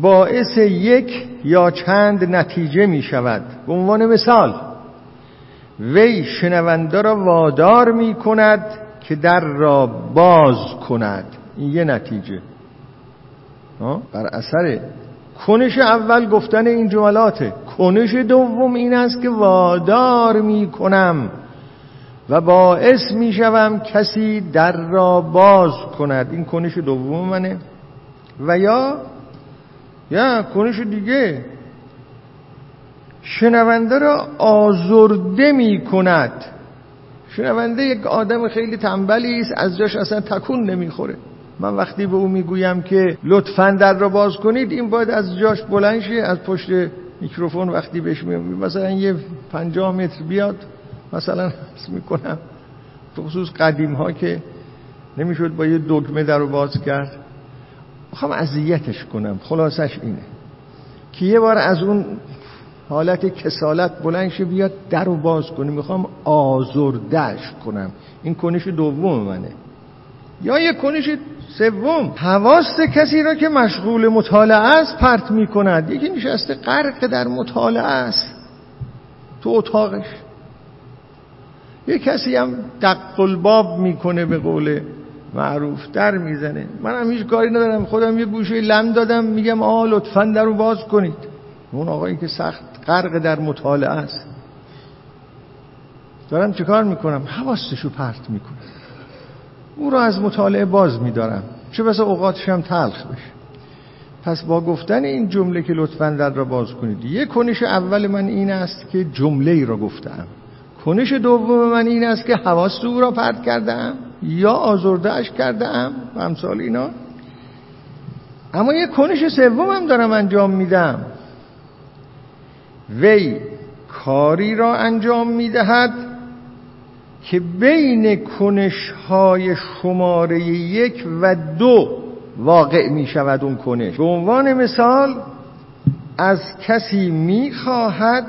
باعث یک یا چند نتیجه می شود به عنوان مثال وی شنونده را وادار می کند که در را باز کند. این یه نتیجه. بر اثر کنش اول گفتن این جملاته کنش دوم این است که وادار می کنم و باعث می شوم کسی در را باز کند. این کنش دوم منه. و یا یا کنش دیگه. شنونده را آزرده می کند. شنونده یک آدم خیلی تنبلی است از جاش اصلا تکون نمی‌خوره. من وقتی به او می‌گویم که لطفا در را باز کنید این باید از جاش بلند شه از پشت میکروفون وقتی بهش میگم مثلا یه پنجاه متر بیاد مثلا حس می‌کنم خصوص قدیم ها که نمی‌شد با یه دگمه در رو باز کرد. می‌خوام اذیتش کنم خلاصش اینه که یه بار از اون حالت کسالت بلند شه بیاد در رو باز کنه. می‌خوام آزردش کنم. این کنش دوم منه. یا یه کنش سوم. حواست کسی را که مشغول مطالعه است پرت می‌کند. یکی نشسته غرق در مطالعه است. تو اتاقش. یه کسی هم دق الباب می‌کنه به قول معروف. در می‌زنه. من هم هیچ کاری ندارم. خودم یه گوشه لم دادم. میگم آه لطفا در رو باز کنید. اون آقایی که سخت غرق در مطالعه است. دارم چیکار می‌کنم؟ حواستشو پرت می‌کنم او رو از مطالعه باز میدارم. چه بسا اوقاتش هم تلخ بشه. پس با گفتن این جمله که لطفا در را باز کنید یک کنش اول من این است که جمله ای را گفتم کنش دوم من این است که حواست او را پرت کردم یا آزردهش کردم و امثال اینا. اما یک کنش سوم هم دارم انجام میدم. وی کاری را انجام می‌دهد که بین کنش های شماره یک و دو واقع می شود اون کنش. به عنوان مثال از کسی می خواهد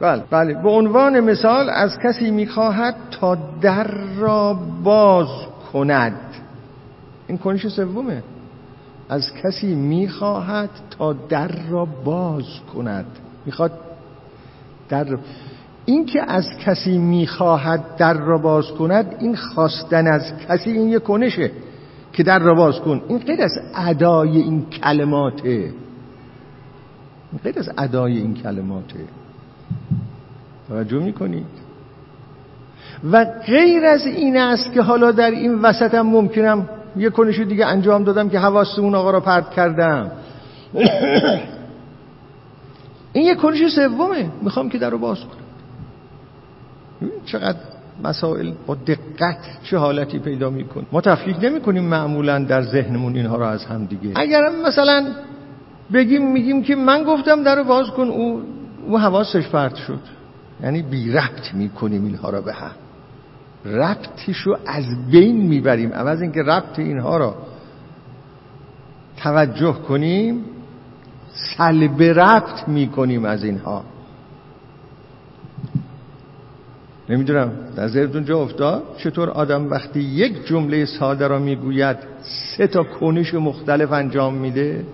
بله بله به عنوان مثال از کسی می خواهد تا در را باز کند. این کنش سومه. از کسی می خواهد تا در را باز کند. می‌خواد در این که از کسی می‌خواهد در را باز کند این خواستن از کسی این یه کنشه که در را باز کن. این غیر از ادای این کلماته. غیر از ادای این کلماته. توجه می‌کنید؟ و غیر از این است که حالا در این وسط هم ممکنم یه کنش دیگه انجام دادم که حواست اون آقا را پرت کردم. <coughs> این یه کنش سومه. می‌خوام که در رو باز کنم. چقدر مسائل با دقت چه حالتی پیدا میکن ما تفکیک نمی کنیم معمولا در ذهنمون اینها رو از هم دیگه. اگر مثلا بگیم میگیم که من گفتم در رو باز کن او, او حواسش پرت شد. یعنی بی ربط می‌کنیم اینها را به هم. ربطش رو از بین می‌بریم. عوض اینکه ربط اینها را توجه کنیم سلب ربط می‌کنیم از اینها. نمی‌دونم ذهنتون جا افتاد. چطور آدم وقتی یک جمله ساده را می‌گوید سه تا کنش مختلف انجام میده؟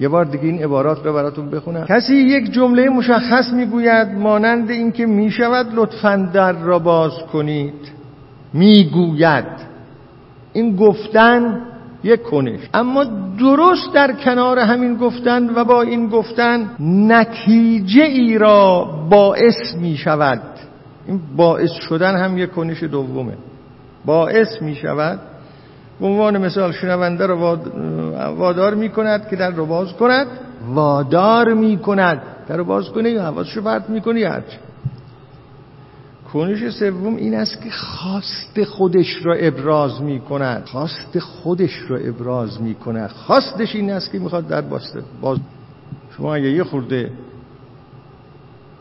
یه بار دیگه این عبارات رو براتون بخونم. کسی یک جمله مشخص می‌گوید مانند اینکه می‌شود لطفا در را باز کنید. می‌گوید. این گفتن یک کنش. اما درست در کنار همین گفتن و با این گفتن نتیجه ای را باعث می شود این باعث شدن هم یک کنش دومه. باعث می شود به عنوان مثال شنونده را وادار می کند که در رو باز کند. وادار می کند در رو باز کنه یا حواسشو پرت می کنی هرچه کنش سوم این است که خواست خودش را ابراز می کند خواست خودش را ابراز می کند خواستش این است که می‌خواد در باسته باز شما اگه یه خورده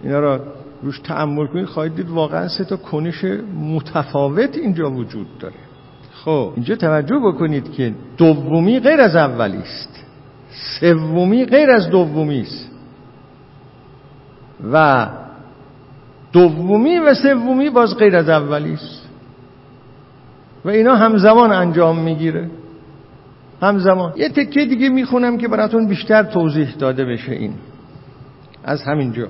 اینا را روش تعمل کنید خواهید دید واقعا سه تا کنش متفاوت اینجا وجود داره. خب اینجا توجه بکنید که دومی غیر از اولی است. سومی غیر از دومی است. و دومی و سومی باز غیر از اولی است. و اینا همزمان انجام می‌گیره. همزمان. یه تکه دیگه می‌خونم که براتون بیشتر توضیح داده بشه این. از همینجا.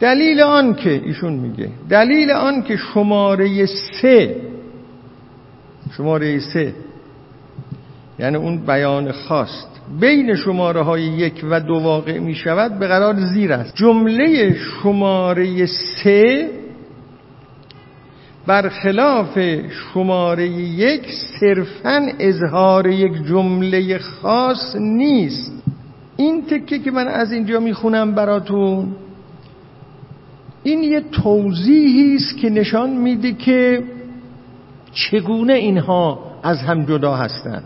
دلیل آن که ایشون میگه دلیل آن که شماره سه شماره سه یعنی اون بیان خواست بین شماره های یک و دو واقع می شود به قرار زیر است. جمله شماره سه برخلاف شماره یک صرفا اظهار یک جمله خاص نیست. این تکه که من از اینجا می‌خونم براتون این یه توضیحی است که نشان میده که چگونه اینها از هم جدا هستند.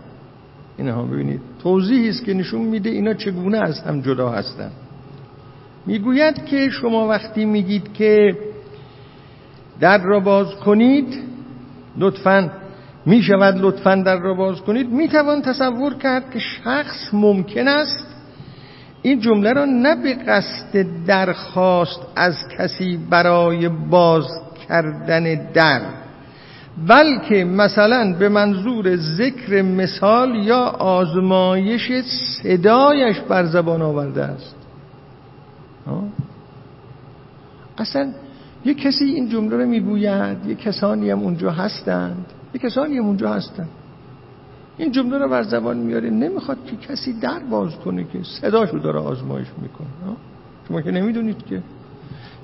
اینها ببینید توضیحی است که نشون میده اینا چگونه از هم جدا هستند می‌گوید که شما وقتی میگید که در را باز کنید لطفا می شود لطفا در را باز کنید می توان تصور کرد که شخص ممکن است این جمله را نه به قصد درخواست از کسی برای باز کردن در بلکه مثلا به منظور ذکر مثال یا آزمایش صدایش بر زبان آورده است. اصلا یه کسی این جمله رو می‌گوید یه کسانی هم اونجا هستند. یه کسانی هم اونجا هستند. این جمله رو بر زبان میاره نمی‌خواد که کسی در باز کنه که صداشو داره آزمایش می‌کنه. شما که نمی‌دونید که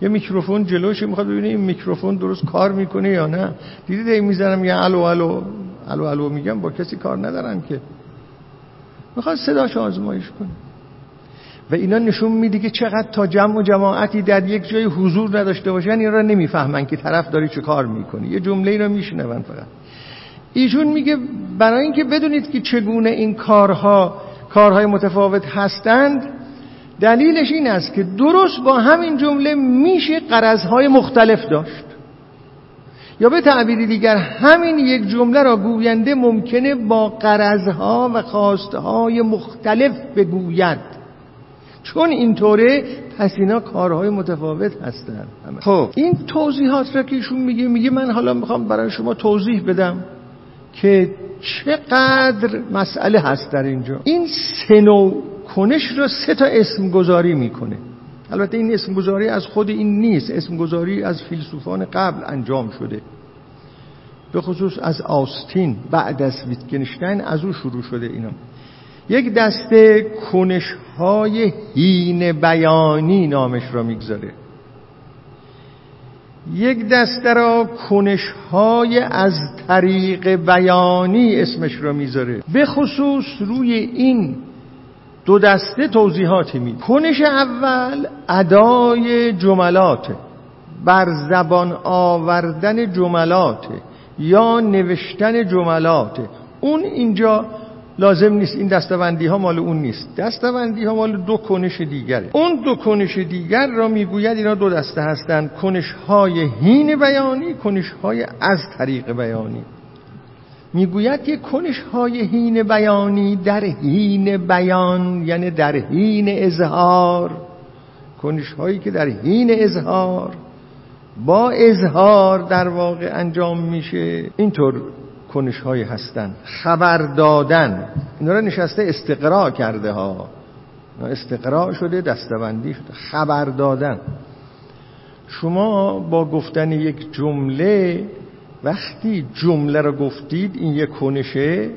یه میکروفون جلوش می‌خواد ببینه این میکروفون درست کار می‌کنه یا نه. دیدید این می‌زنم یه الو الو الو الو میگم با کسی کار ندارم که. می‌خواد صداش آزمایش کنه. و اینا نشون میده که چقدر تا جمع و جماعتی در یک جای حضور نداشته باشن این را نمی‌فهمن که طرف داری چه کار می‌کنه. یه جمله ای را میشنون فقط. ایشون میگه برای اینکه بدونید که چگونه این کارها کارهای متفاوت هستند دلیلش این است که درست با همین جمله میشه قرضهای مختلف داشت. یا به تعبیری دیگر همین یک جمله را گوینده ممکنه با قرضها و خواستهای مختلف بگوید. چون اینطوره پس اینا کارهای متفاوت هستن. خب. این توضیحات را که ایشون میگه میگه من حالا می‌خوام برای شما توضیح بدم که چقدر مسئله هست در اینجا. این سه کنش را سه تا اسم گذاری می‌کنه. البته این اسم گذاری از خود این نیست. اسم گذاری از فیلسوفان قبل انجام شده. به خصوص از آستین بعد از ویتگنشتین از او شروع شده اینا. یک دسته کنش های هین بیانی نامش را می‌گذاره. یک دسته را کنش های از طریق بیانی اسمش را می‌ذاره. به خصوص روی این دو دسته توضیحاتی می کنش اول ادای جملات بر زبان آوردن جملات یا نوشتن جملات اون اینجا لازم نیست این دستبندی ها مال اون نیست. دستبندی ها مال دو کنش دیگره. اون دو کنش دیگر را می‌گوید اینا دو دسته هستند کنش های هین بیانی کنش های از طریق بیانی. می‌گوید که کنش های هین بیانی در هین بیان یعنی در هین اظهار. کنش هایی که در هین اظهار با اظهار در واقع انجام میشه اینطور کنش هایی هستن. خبر دادن اینا رو نشسته استقراء کرده ها. استقراء شده دستبندی شده. خبر دادن. شما با گفتن یک جمله وقتی جمله رو گفتید این یک کنشه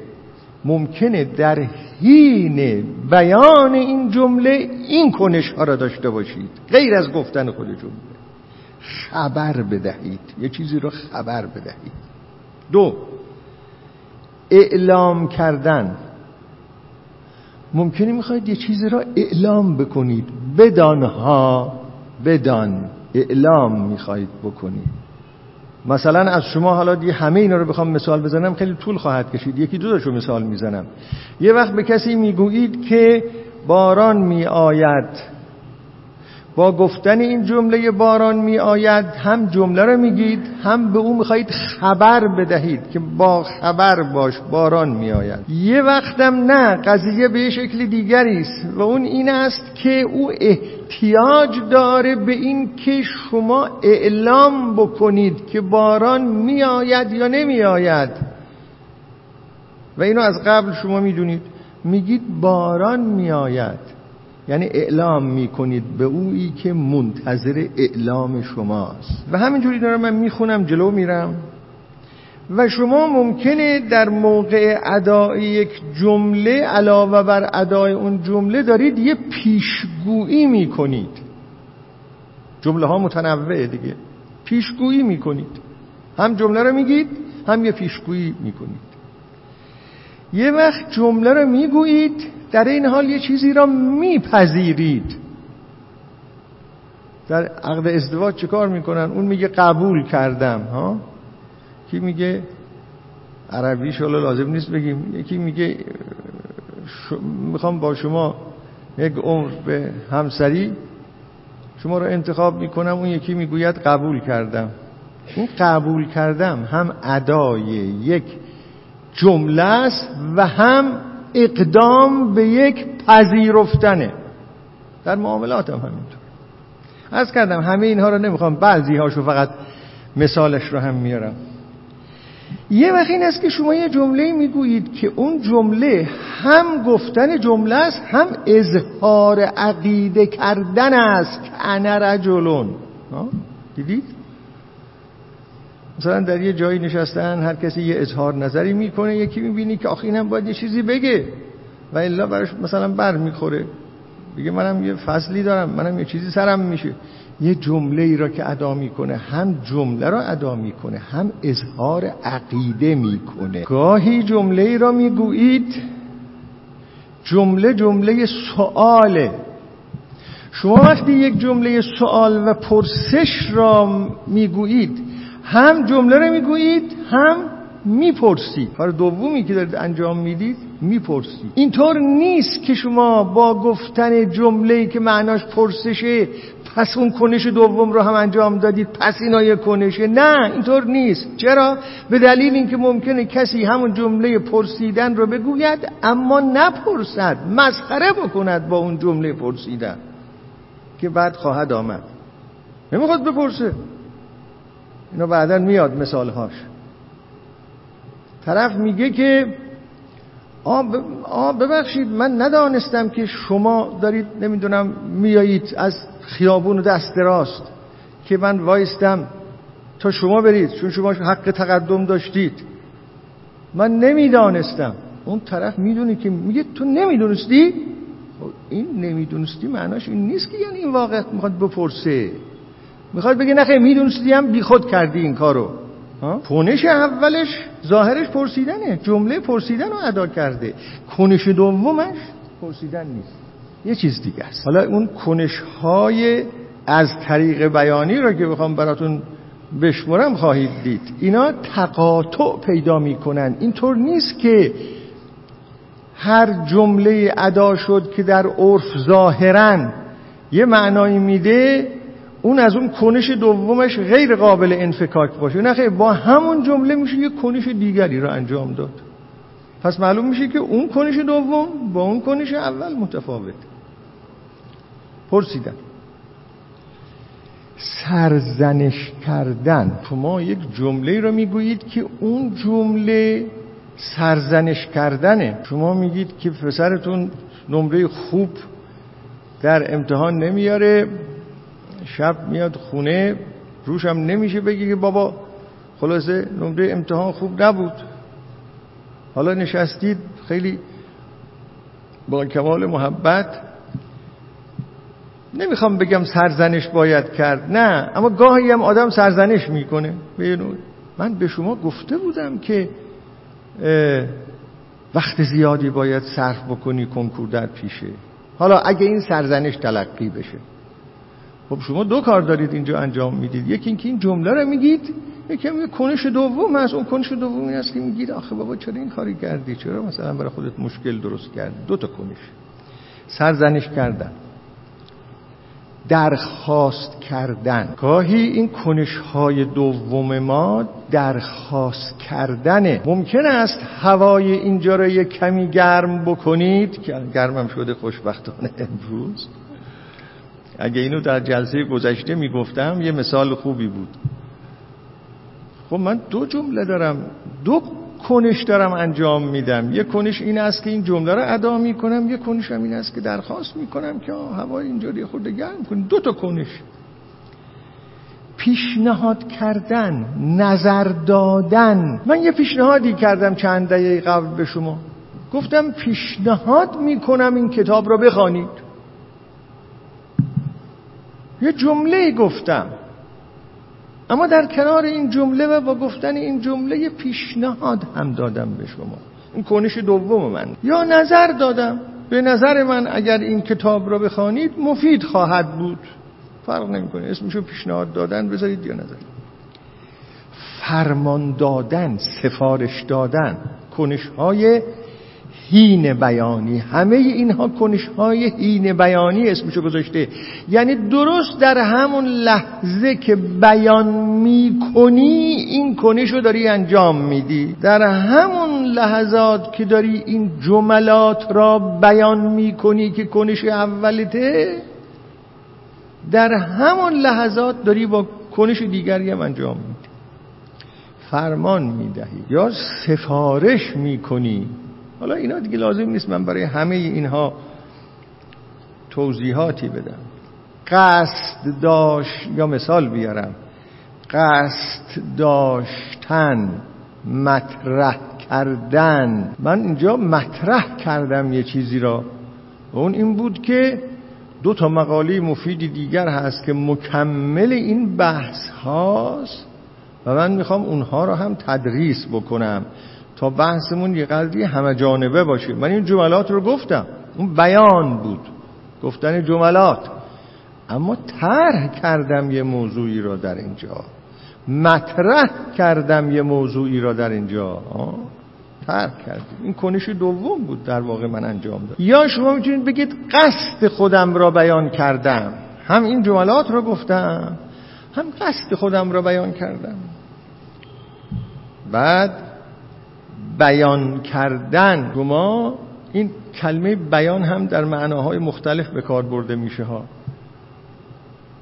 ممکنه در حین بیان این جمله این کنش ها را داشته باشید. غیر از گفتن خود جمله. خبر بدهید. یه چیزی رو خبر بدهید. دو اعلام کردن. ممکنه می‌خواید یه چیزی را اعلام بکنید. بدانها بدان. اعلام می‌خواهید بکنید. مثلا از شما حالا دی همه اینا رو بخوام مثال بزنم خیلی طول خواهد کشید. یکی دو تاشو مثال می‌زنم. یه وقت به کسی می‌گویید که باران میآید. با گفتن این جمله باران می آید هم جمله رو میگید هم به او می‌خواهید خبر بدهید که با خبر باش باران می آید. یه وقتم نه قضیه به شکل دیگری است و اون این است که او احتیاج داره به این که شما اعلام بکنید که باران می آید یا نمی آید. و اینو از قبل شما می‌دونید. میگید باران می آید. یعنی اعلام می‌کنید به اویی که منتظر اعلام شماست. و همینجوری دارم من می‌خونم جلو میرم. و شما ممکنه در موقع ادای یک جمله علاوه بر ادای اون جمله دارید یه پیشگویی می‌کنید. جمله ها متنوعه دیگه. پیشگویی می‌کنید. هم جمله رو میگید هم یه پیشگویی می‌کنید. یه وقت جمله رو می‌گویید در این حال یه چیزی را میپذیرید. در عقد ازدواج چه کار می‌کنن؟ اون میگه قبول کردم ها؟ کی میگه؟ عربی حالا لازم نیست بگیم. یکی میگه می‌خوام با شما یک عمر به همسری شما رو انتخاب می‌کنم. اون یکی می‌گوید قبول کردم. این قبول کردم هم ادای یک جمله است و هم اقدام به یک پذیرفتنه. در معاملات هم همینطور. از کردم همه اینها رو نمی‌خوام بعضی هاشو فقط مثالش رو هم میارم. یه وقت این است که شما یه جمله می‌گویید که اون جمله هم گفتن جمله است هم اظهار عقیده کردن است. که انا رجلون. دیدید؟ مثلا در یه جایی نشستن هر کسی یه اظهار نظری می‌کنه یکی می‌بینی که آخه اینم باید یه چیزی بگه و الا براش مثلا بر می‌خوره. بگه منم یه فصلی دارم منم یه چیزی سرم میشه. یه جمله ای را که ادا می‌کنه هم جمله را ادا می‌کنه هم اظهار عقیده می‌کنه. گاهی جمله ای را می‌گویید جمله جمله سواله. شما وقتی یک جمله سوال و پرسش را می‌گویید هم جمله را می‌گویید هم می‌پرسید. کار دومی که دارید انجام می‌دید می‌پرسید. اینطور نیست که شما با گفتن جمله که معناش پرسشه پس اون کنش دوم رو هم انجام دادید پس اینا یه کنشه. نه اینطور نیست. چرا؟ به دلیل اینکه ممکنه کسی همون جمله پرسیدن رو بگوید اما نپرسد مسخره بکند با اون جمله پرسیدن. که بعد خواهد آمد. نمی‌خواد بپرسه. اینا بعدا میاد مثالهاش. طرف میگه که آب ببخشید من ندانستم که شما دارید نمی‌دونم میایید از خیابون دست راست که من وایستم. تا شما برید چون شما حق تقدم داشتید. من نمی‌دانستم. اون طرف می‌دونی که میگه تو نمی‌دونستی؟ خب این نمی‌دونستی معناش این نیست که یعنی این واقع می‌خواد بپرسه. می‌خواد بگه نخیر می‌دونستی هم بی خود کردی این کارو. کنش اولش ظاهرش پرسیدنه. جمله پرسیدن رو ادا کرده. کنش دومش پرسیدن نیست. یه چیز دیگه است. حالا اون کنش های از طریق بیانی رو که بخوام براتون بشمرم خواهید دید. اینا تقاطع پیدا می‌کنن. اینطور نیست که هر جمله ادا شد که در عرف ظاهرا یه معنایی میده اون از اون کنش دومش غیر قابل انفکاک باشه. نه با همون جمله میشه یه کنش دیگری رو انجام داد. پس معلوم میشه که اون کنش دوم با اون کنش اول متفاوت. پرسیدن سرزنش کردن. شما یک جمله رو می‌گویید که اون جمله سرزنش کردنه. شما میگید که پسرتون نمره خوب در امتحان نمیاره. شب میاد خونه روشم نمیشه بگی که بابا خلاصه نمره امتحان خوب نبود. حالا نشستید خیلی با کمال محبت. نمی‌خوام بگم سرزنش باید کرد نه اما گاهی هم آدم سرزنش می‌کنه. من به شما گفته بودم که وقت زیادی باید صرف بکنی کنکور در پیشه. حالا اگه این سرزنش تلقی بشه. خب شما دو کار دارید اینجا انجام می‌دید. یکی اینکه این جمله رو میگید یکی هم کنش دوم هست. اون کنش دوم این است که میگید آخه بابا چرا این کاری کردی؟ چرا مثلا برای خودت مشکل درست کردی؟ دو تا کنش. سرزنش کردن. درخواست کردن. گاهی این کنش های دوم ما درخواست کردنه. ممکن است هوای اینجا را یک کمی گرم بکنید. که گرمم شده خوشبختانه امروز. اگه اینو در جلسه گذشته می‌گفتم یه مثال خوبی بود. خب من دو جمله دارم دو کنش دارم انجام میدم. یه کنش این است که این جمله رو ادا می‌کنم یه کنش هم این است که درخواست می‌کنم که هوای اینجوری خود گرم کن دو تا کنش. پیشنهاد کردن نظر دادن. من یه پیشنهادی کردم چند دقیقه قبل به شما. گفتم پیشنهاد می‌کنم این کتاب رو بخوانید. یه جمله گفتم. اما در کنار این جمله و با گفتن این جمله پیشنهاد هم دادم به شما. این کنش دوم من. یا نظر دادم. به نظر من اگر این کتاب را بخوانید مفید خواهد بود. فرق نمی‌کنه. اسمشو پیشنهاد دادن بذارید یا نظر. فرمان دادن سفارش دادن کنش های هین بیانی. همه اینها کنش های هین بیانی اسمشو گذاشته. یعنی درست در همون لحظه که بیان می‌کنی این کنش رو داری انجام میدی. در همون لحظات که داری این جملات را بیان می‌کنی که کنش اولته در همان لحظات داری با کنش دیگری هم انجام میدی. فرمان می‌دهی یا سفارش می‌کنی. حالا اینا دیگه لازم نیست من برای همه اینها توضیحاتی بدم. قصد داشت یا مثال بیارم. قصد داشتن مطرح کردن. من اینجا مطرح کردم یه چیزی را. اون این بود که دو تا مقاله مفید دیگر هست که مکمل این بحث هاست و من می‌خوام اونها را هم تدریس بکنم. تا بحثمون یه قدری همه جانبه باشه. من این جملات رو گفتم. اون بیان بود. گفتن جملات. اما طرح کردم یه موضوعی را در اینجا. مطرح کردم یه موضوعی را در اینجا. طرح کردیم این کنش دوم بود در واقع من انجام داد یا شما می‌تونید بگید قصد خودم را بیان کردم. هم این جملات را گفتم هم قصد خودم را بیان کردم. بعد بیان کردن. شما این کلمه بیان هم در معناهای مختلف به کار برده میشه ها.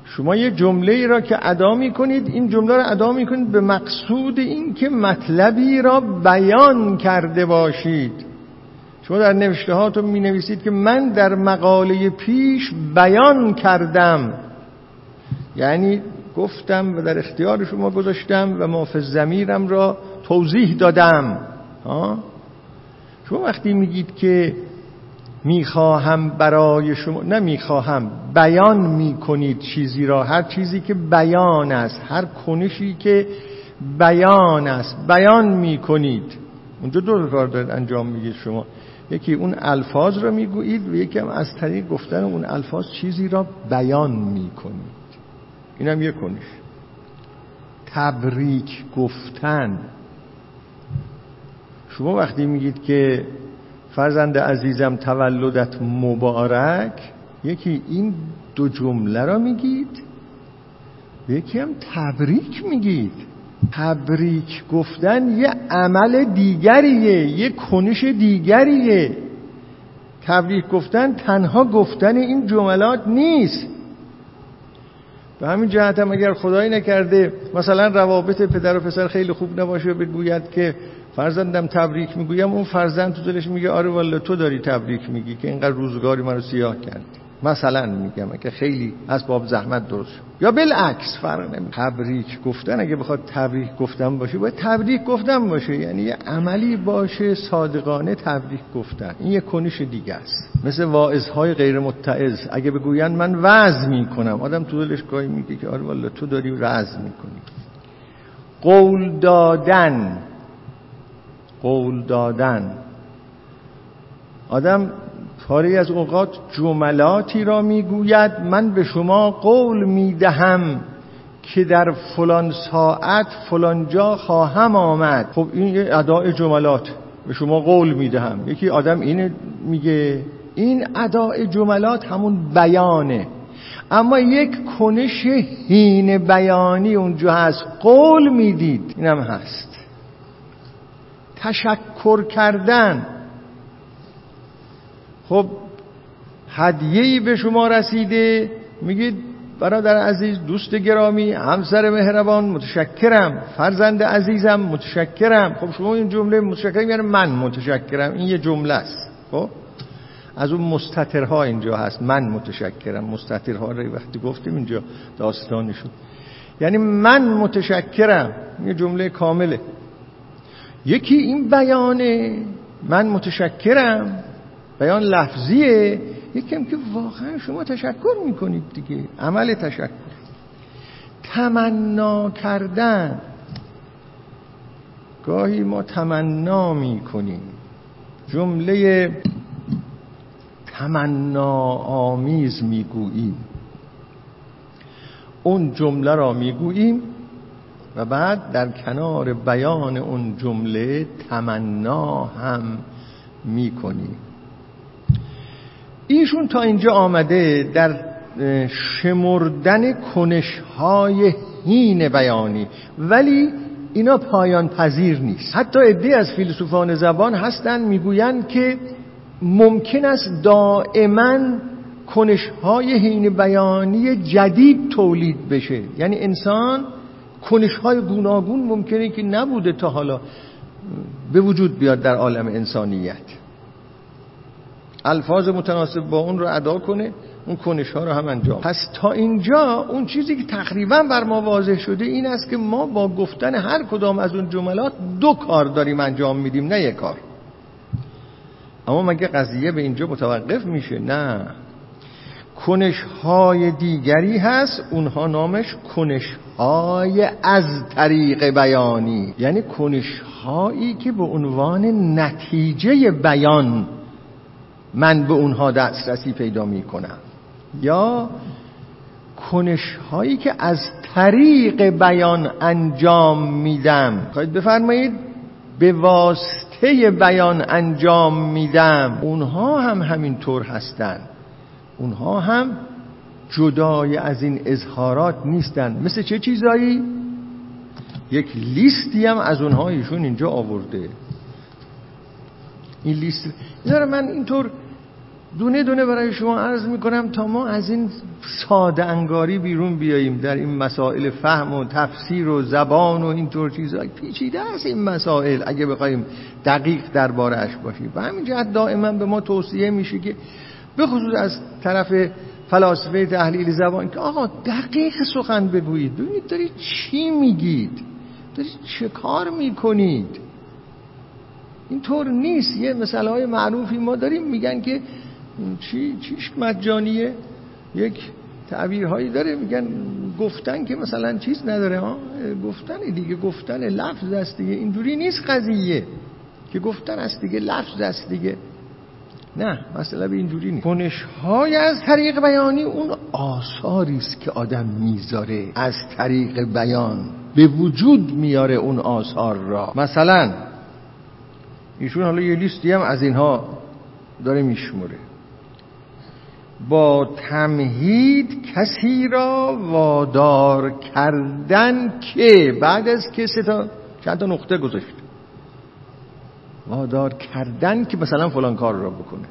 شما یه جمله ای را که ادا می کنید این جمله را ادا می کنید به مقصود این که مطلبی را بیان کرده باشید. شما در نوشته هاتون می نویسید که من در مقاله پیش بیان کردم. یعنی گفتم و در اختیار شما گذاشتم و مافز زمیرم را توضیح دادم. شما وقتی میگید که می‌خواهم برای شما نه می‌خواهم بیان می‌کنید چیزی را هر چیزی که بیان است هر کنشی که بیان است بیان می‌کنید. اونجا دو کار دارید انجام میگید شما. یکی اون الفاظ را می‌گویید و یکی هم از طریق گفتن اون الفاظ چیزی را بیان می‌کنید. اینم یک کنش. تبریک گفتن. شما وقتی میگید که فرزند عزیزم تولدت مبارک یکی این دو جمله را میگید یکی هم تبریک میگید. تبریک گفتن یه عمل دیگریه یه کنش دیگریه. تبریک گفتن تنها گفتن این جملات نیست. به همین جهت هم اگر خدایی نکرده مثلا روابط پدر و پسر خیلی خوب نباشه بگوید که فرزندم تبریک می‌گویم اون فرزند تو دلش میگه آره والا تو داری تبریک میگی که اینقدر روزگاری منو سیاه کردی. مثلا میگم که خیلی از باب زحمت درست یا بالعکس فرق تبریک گفتن اگه بخواد تبریک گفتن باشه باید تبریک گفتن باشه. یعنی یه عملی باشه صادقانه تبریک گفتن. این یه کنش دیگه است. مثل واعظهای غیر متعظ اگه بگوین من وعظ می‌کنم. آدم تو دلش گاهی میگه که آره والا تو داری وعظ می‌کنی. قول دادن. قول دادن. آدم پاره از اوقات جملاتی را می‌گوید من به شما قول می‌دهم که در فلان ساعت فلان جا خواهم آمد. خب این یه جملات به شما قول می‌دهم. یکی آدم اینه میگه این اداء جملات همون بیانه. اما یک کنش هین بیانی اونجا هست. قول می‌دید. اینم هست. تشکر کردن. خب هدیه‌ای به شما رسیده. میگید برادر عزیز دوست گرامی همسر مهربان متشکرم. فرزند عزیزم متشکرم. خب شما این جمله متشکرم یعنی من متشکرم. این یه جمله است. خب از اون مستطرها اینجا هست. من متشکرم. مستطرها رو وقتی گفتیم اینجا داستانشون. یعنی من متشکرم. یه جمله کامله. یکی این بیانه. من متشکرم. بیان لفظیه. یکی که واقعا شما تشکر می‌کنید دیگه. عمل تشکر. تمنا کردن. گاهی ما تمنا می‌کنیم. جمله تمنا آمیز می‌گوییم. اون جمله را می‌گوییم. و بعد در کنار بیان اون جمله تمنا هم می‌کنیم ایشون تا اینجا آمده در شمردن کنشهای هین بیانی ولی اینا پایان پذیر نیست. حتی عده از فیلسوفان زبان هستند می‌گویند که ممکن است دائما کنش های حین بیانی جدید تولید بشه. یعنی انسان کنش های گوناگون ممکنه که نبوده تا حالا به وجود بیاد در عالم انسانیت. الفاظ متناسب با اون رو ادا کنه اون کنش ها رو هم انجام پس تا اینجا اون چیزی که تقریبا بر ما واضح شده این است که ما با گفتن هر کدام از اون جملات دو کار داریم انجام میدیم نه یک کار. اما مگه قضیه به اینجا متوقف میشه؟ نه. کنش های دیگری هست اونها نامش کنش های از طریق بیانی. یعنی کنش هایی که به عنوان نتیجه بیان من به اونها دسترسی پیدا می کنم یا کنش هایی که از طریق بیان انجام میدم. خواهید بفرمایید؟ به واسطه بیان انجام میدم. اونها هم همینطور هستند. اونها هم جدای از این اظهارات نیستن مثل چه چیزایی؟ یک لیستی هم از اونها ایشون اینجا آورده. این لیست من اینطور دونه دونه برای شما عرض می‌کنم تا ما از این ساده انگاری بیرون بیاییم در این مسائل فهم و تفسیر و زبان و اینطور چیزها پیچیده است این مسائل اگه بخوایم دقیق دربارهش باشیم. و همین جهت دائما به ما توصیه میشه که به خصوص از طرف فلاسفه تحلیل زبان که آقا دقیق سخن بگویید. ببینید دارید چی میگید؟ دارید چه کار می‌کنید؟ اینطور نیست. یه مثال های معروفی ما داریم میگن که چی چیش مجانیه یک تعبیرهایی داره میگن گفتن که مثلا چیز نداره ها گفتن دیگه گفتن لفظ است دیگه. اینجوری نیست قضیه که گفتن است دیگه لفظ است دیگه. نه مثلا به اینجوری نیست. کنش های از طریق بیانی اون آثاری است که آدم می‌ذاره. از طریق بیان به وجود میاره اون آثار را. مثلا ایشون حالا یه لیستی هم از اینها داره میشموره. با تمهید کسی را وادار کردن که؟ بعد از که تا چند تا نقطه گذاشت. وادار کردن که مثلا فلان کار را بکنه.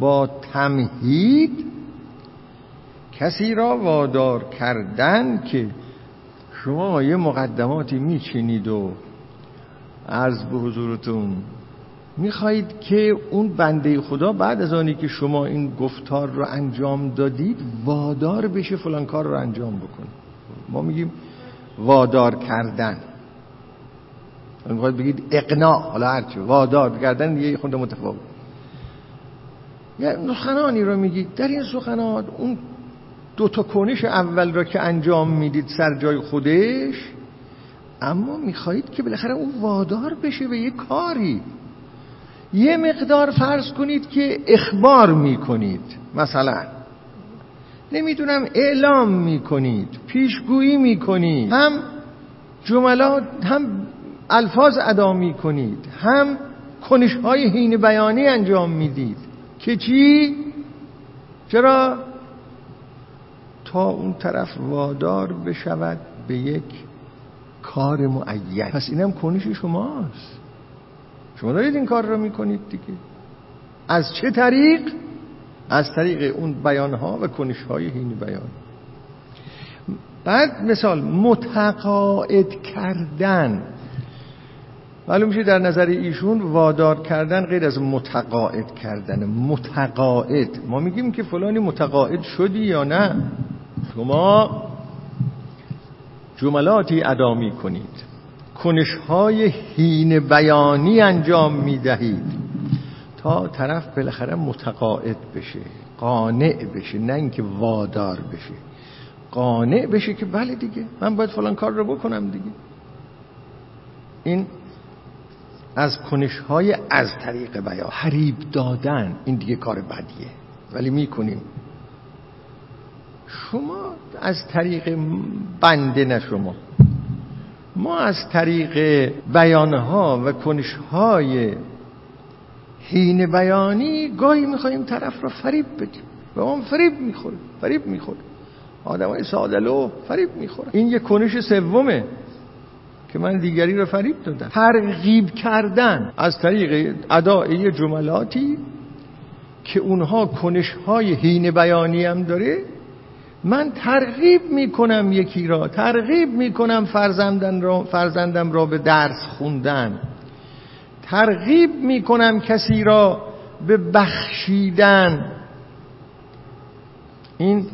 با تمهید کسی را وادار کردن که شما یه مقدماتی میچینید و عرض به حضورتون می‌خواهید که اون بنده خدا بعد از آنی که شما این گفتار رو انجام دادید وادار بشه فلان کار رو انجام بکنه. ما میگیم وادار کردن. می‌خواید بگید اقناع. حالا هرچی وادار کردن یه خونده متفاوت. سخنانی رو میگید. در این سخنات اون دو تا کنش اول را که انجام می‌دید سر جای خودش اما می‌خواهید که بالاخره اون وادار بشه به یه کاری. یه مقدار فرض کنید که اخبار می‌کنید مثلا. نمی‌دونم اعلام می‌کنید پیشگویی می‌کنید. هم جملات هم الفاظ ادا می‌کنید. هم کنش های حین بیانی انجام می‌دید. که چی؟ چرا؟ تا اون طرف وادار بشود به یک کار معین. پس اینم کنش شماست. شما دارید این کار رو می‌کنید دیگه. از چه طریق؟ از طریق اون بیانها و کنش های هین بیان بعد مثال متقاعد کردن. معلوم میشه در نظر ایشون وادار کردن غیر از متقاعد کردن. متقاعد. ما میگیم که فلانی متقاعد شدی یا نه؟ شما جملاتی ادا می‌کنید. کنش های هین بیانی انجام می دهید تا طرف بالاخره متقاعد بشه قانع بشه نه اینکه وادار بشه. قانع بشه که بله دیگه من باید فلان کار رو بکنم دیگه. این از کنش های از طریق بیان. حریب دادن این دیگه کار بدیه. ولی می‌کنیم. شما از طریق بنده نه شما. ما از طریق بیانها و کنشهای حین بیانی گاهی میخواییم طرف را فریب بدیم. و اون فریب می‌خوره فریب می‌خوره. آدم های سادلو فریب می‌خوره. این یه کنش سومه. که من دیگری را فریب دادم. ترغیب کردن. از طریق ادای جملاتی که اونها کنش های هین بیانی هم داره من ترغیب می‌کنم یکی را ترغیب می‌کنم فرزندن را فرزندم را به درس خوندن. ترغیب می‌کنم کسی را به بخشیدن. این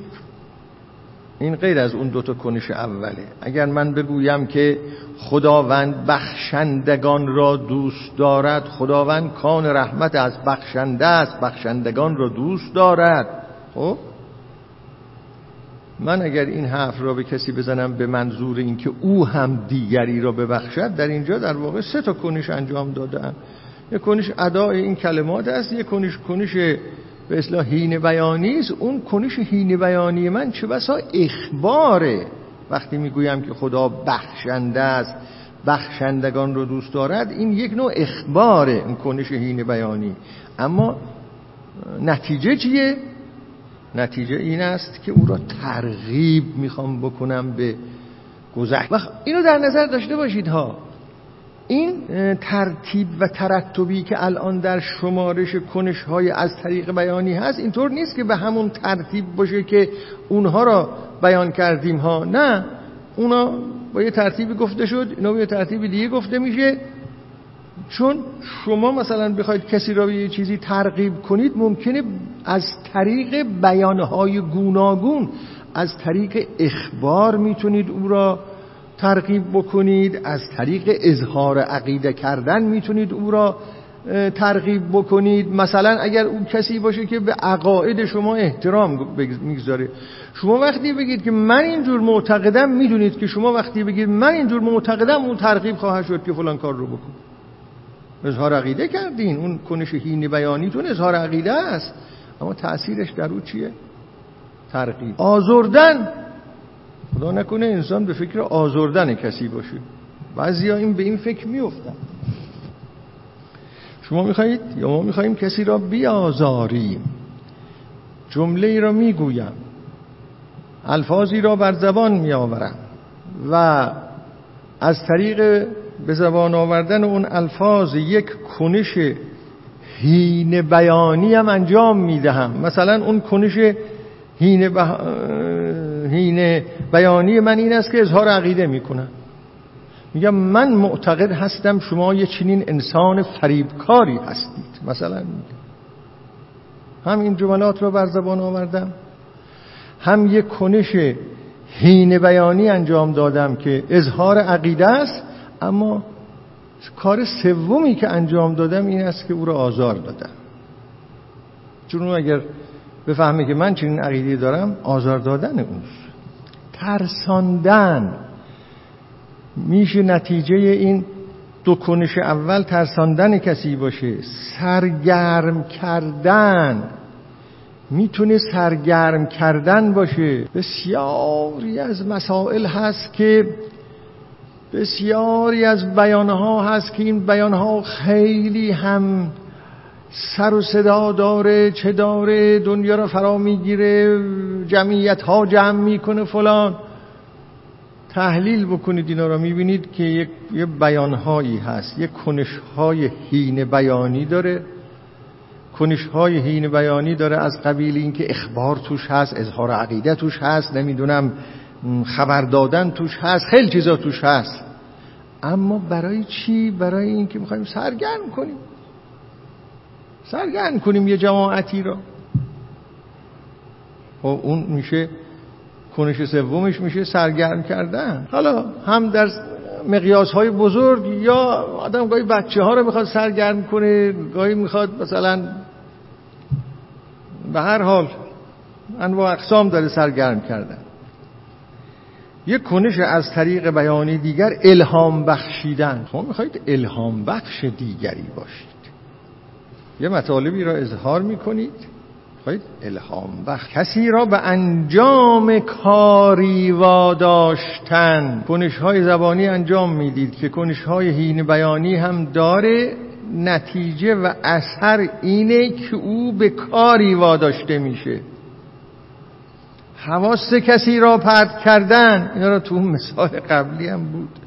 این غیر از اون دوتا کنش اوله. اگر من بگویم که خداوند بخشندگان را دوست دارد خداوند کان رحمت از بخشنده است بخشندگان را دوست دارد. خب؟ من اگر این حرف را به کسی بزنم به منظور اینکه او هم دیگری را ببخشد در اینجا در واقع سه تا کنش انجام دادم. یک کنش ادای این کلمات است یک کنش کنش به اصلاح هین بیانی اون کنش هین بیانی من چه بسا اخباره. وقتی می‌گویم که خدا بخشنده است بخشندگان رو دوست دارد این یک نوع اخباره این کنش هین بیانی. اما نتیجه چیه؟ نتیجه این است که او را ترغیب می‌خوام بکنم به گذشت. اینو در نظر داشته باشید ها. این ترتیب و ترتبی که الان در شمارش کنش های از طریق بیانی هست اینطور نیست که به همون ترتیب باشه که اونها را بیان کردیم ها. نه اونا با یه ترتیبی گفته شد اینا با یه ترتیب دیگه گفته میشه. چون شما مثلا بخواید کسی را به یه چیزی ترغیب کنید ممکنه از طریق بیانهای گوناگون از طریق اخبار می‌تونید او را ترغیب بکنید از طریق اظهار عقیده کردن می‌تونید او را ترغیب بکنید. مثلا اگر اون کسی باشه که به عقاید شما احترام می‌گذاره. شما وقتی بگید که من اینجور معتقدم می‌دونید که شما وقتی بگید من اینجور معتقدم اون ترغیب خواهد شد که فلان کار رو بکن اظهار عقیده کردین. اون کنش هین بیانیتون اظهار عقیده است. اما تأثیرش در او چیه؟ ترغیب. آزردن. خدا نکنه انسان به فکر آزردن کسی باشه. بعضی این به این فکر میفتن شما می‌خواهید یا ما می‌خواهیم کسی را بیازاریم. جمله ای را می‌گویم. الفاظی را بر زبان میآورم. و از طریق به زبان آوردن اون الفاظ یک کنش هین بیانی هم انجام می‌دهم. مثلا اون کنش هین, هین بیانی من این است که اظهار عقیده می‌کنم. میگم من معتقد هستم شما یه چنین انسان فریبکاری هستید. مثلا هم این جملات رو بر زبان آوردم هم یک کنش هین بیانی انجام دادم که اظهار عقیده است اما کار سومی که انجام دادم این است که او را آزار دادم. چون اگر بفهمه که من چنین عقیده دارم آزار دادن اوست ترساندن. میشه نتیجه این دو کنش اول ترساندن کسی باشه. سرگرم کردن. می‌تونه سرگرم کردن باشه. بسیاری از مسائل هست که بسیاری از بیانها هست که این بیانها خیلی هم سر و صدا داره چه داره دنیا را فرا می‌گیره جمعیت ها جمع می‌کنه فلان. تحلیل بکنید اینا را می‌بینید که یک یه بیانهایی هست یک کنشهای هین بیانی داره. کنشهای هین بیانی داره از قبیل اینکه اخبار توش هست اظهار عقیده توش هست نمی‌دونم خبر دادن توش هست خیلی چیزا توش هست. اما برای چی؟ برای اینکه می‌خوایم سرگرم کنیم. سرگرم کنیم یه جماعتی را. و خب اون میشه کنش سومش میشه سرگرم کردن. حالا هم در مقیاس های بزرگ یا آدم گاهی بچه ها رو می‌خواد سرگرم کنه گاهی می‌خواد مثلا به هر حال انواع اقسام داره سرگرم کردن. یک کنش از طریق بیانی دیگر الهام بخشیدن. شما می‌خواید الهام بخش دیگری باشید. یه مطالبی را اظهار می‌کنید. خواهید؟ الهام بخش. کسی را به انجام کاری واداشتن. کنش های زبانی انجام می‌دید که کنش های هین بیانی هم داره نتیجه و اثر اینه که او به کاری واداشته میشه. حواس کسی را پرت کردن. اینا را تو مثال قبلی هم بود.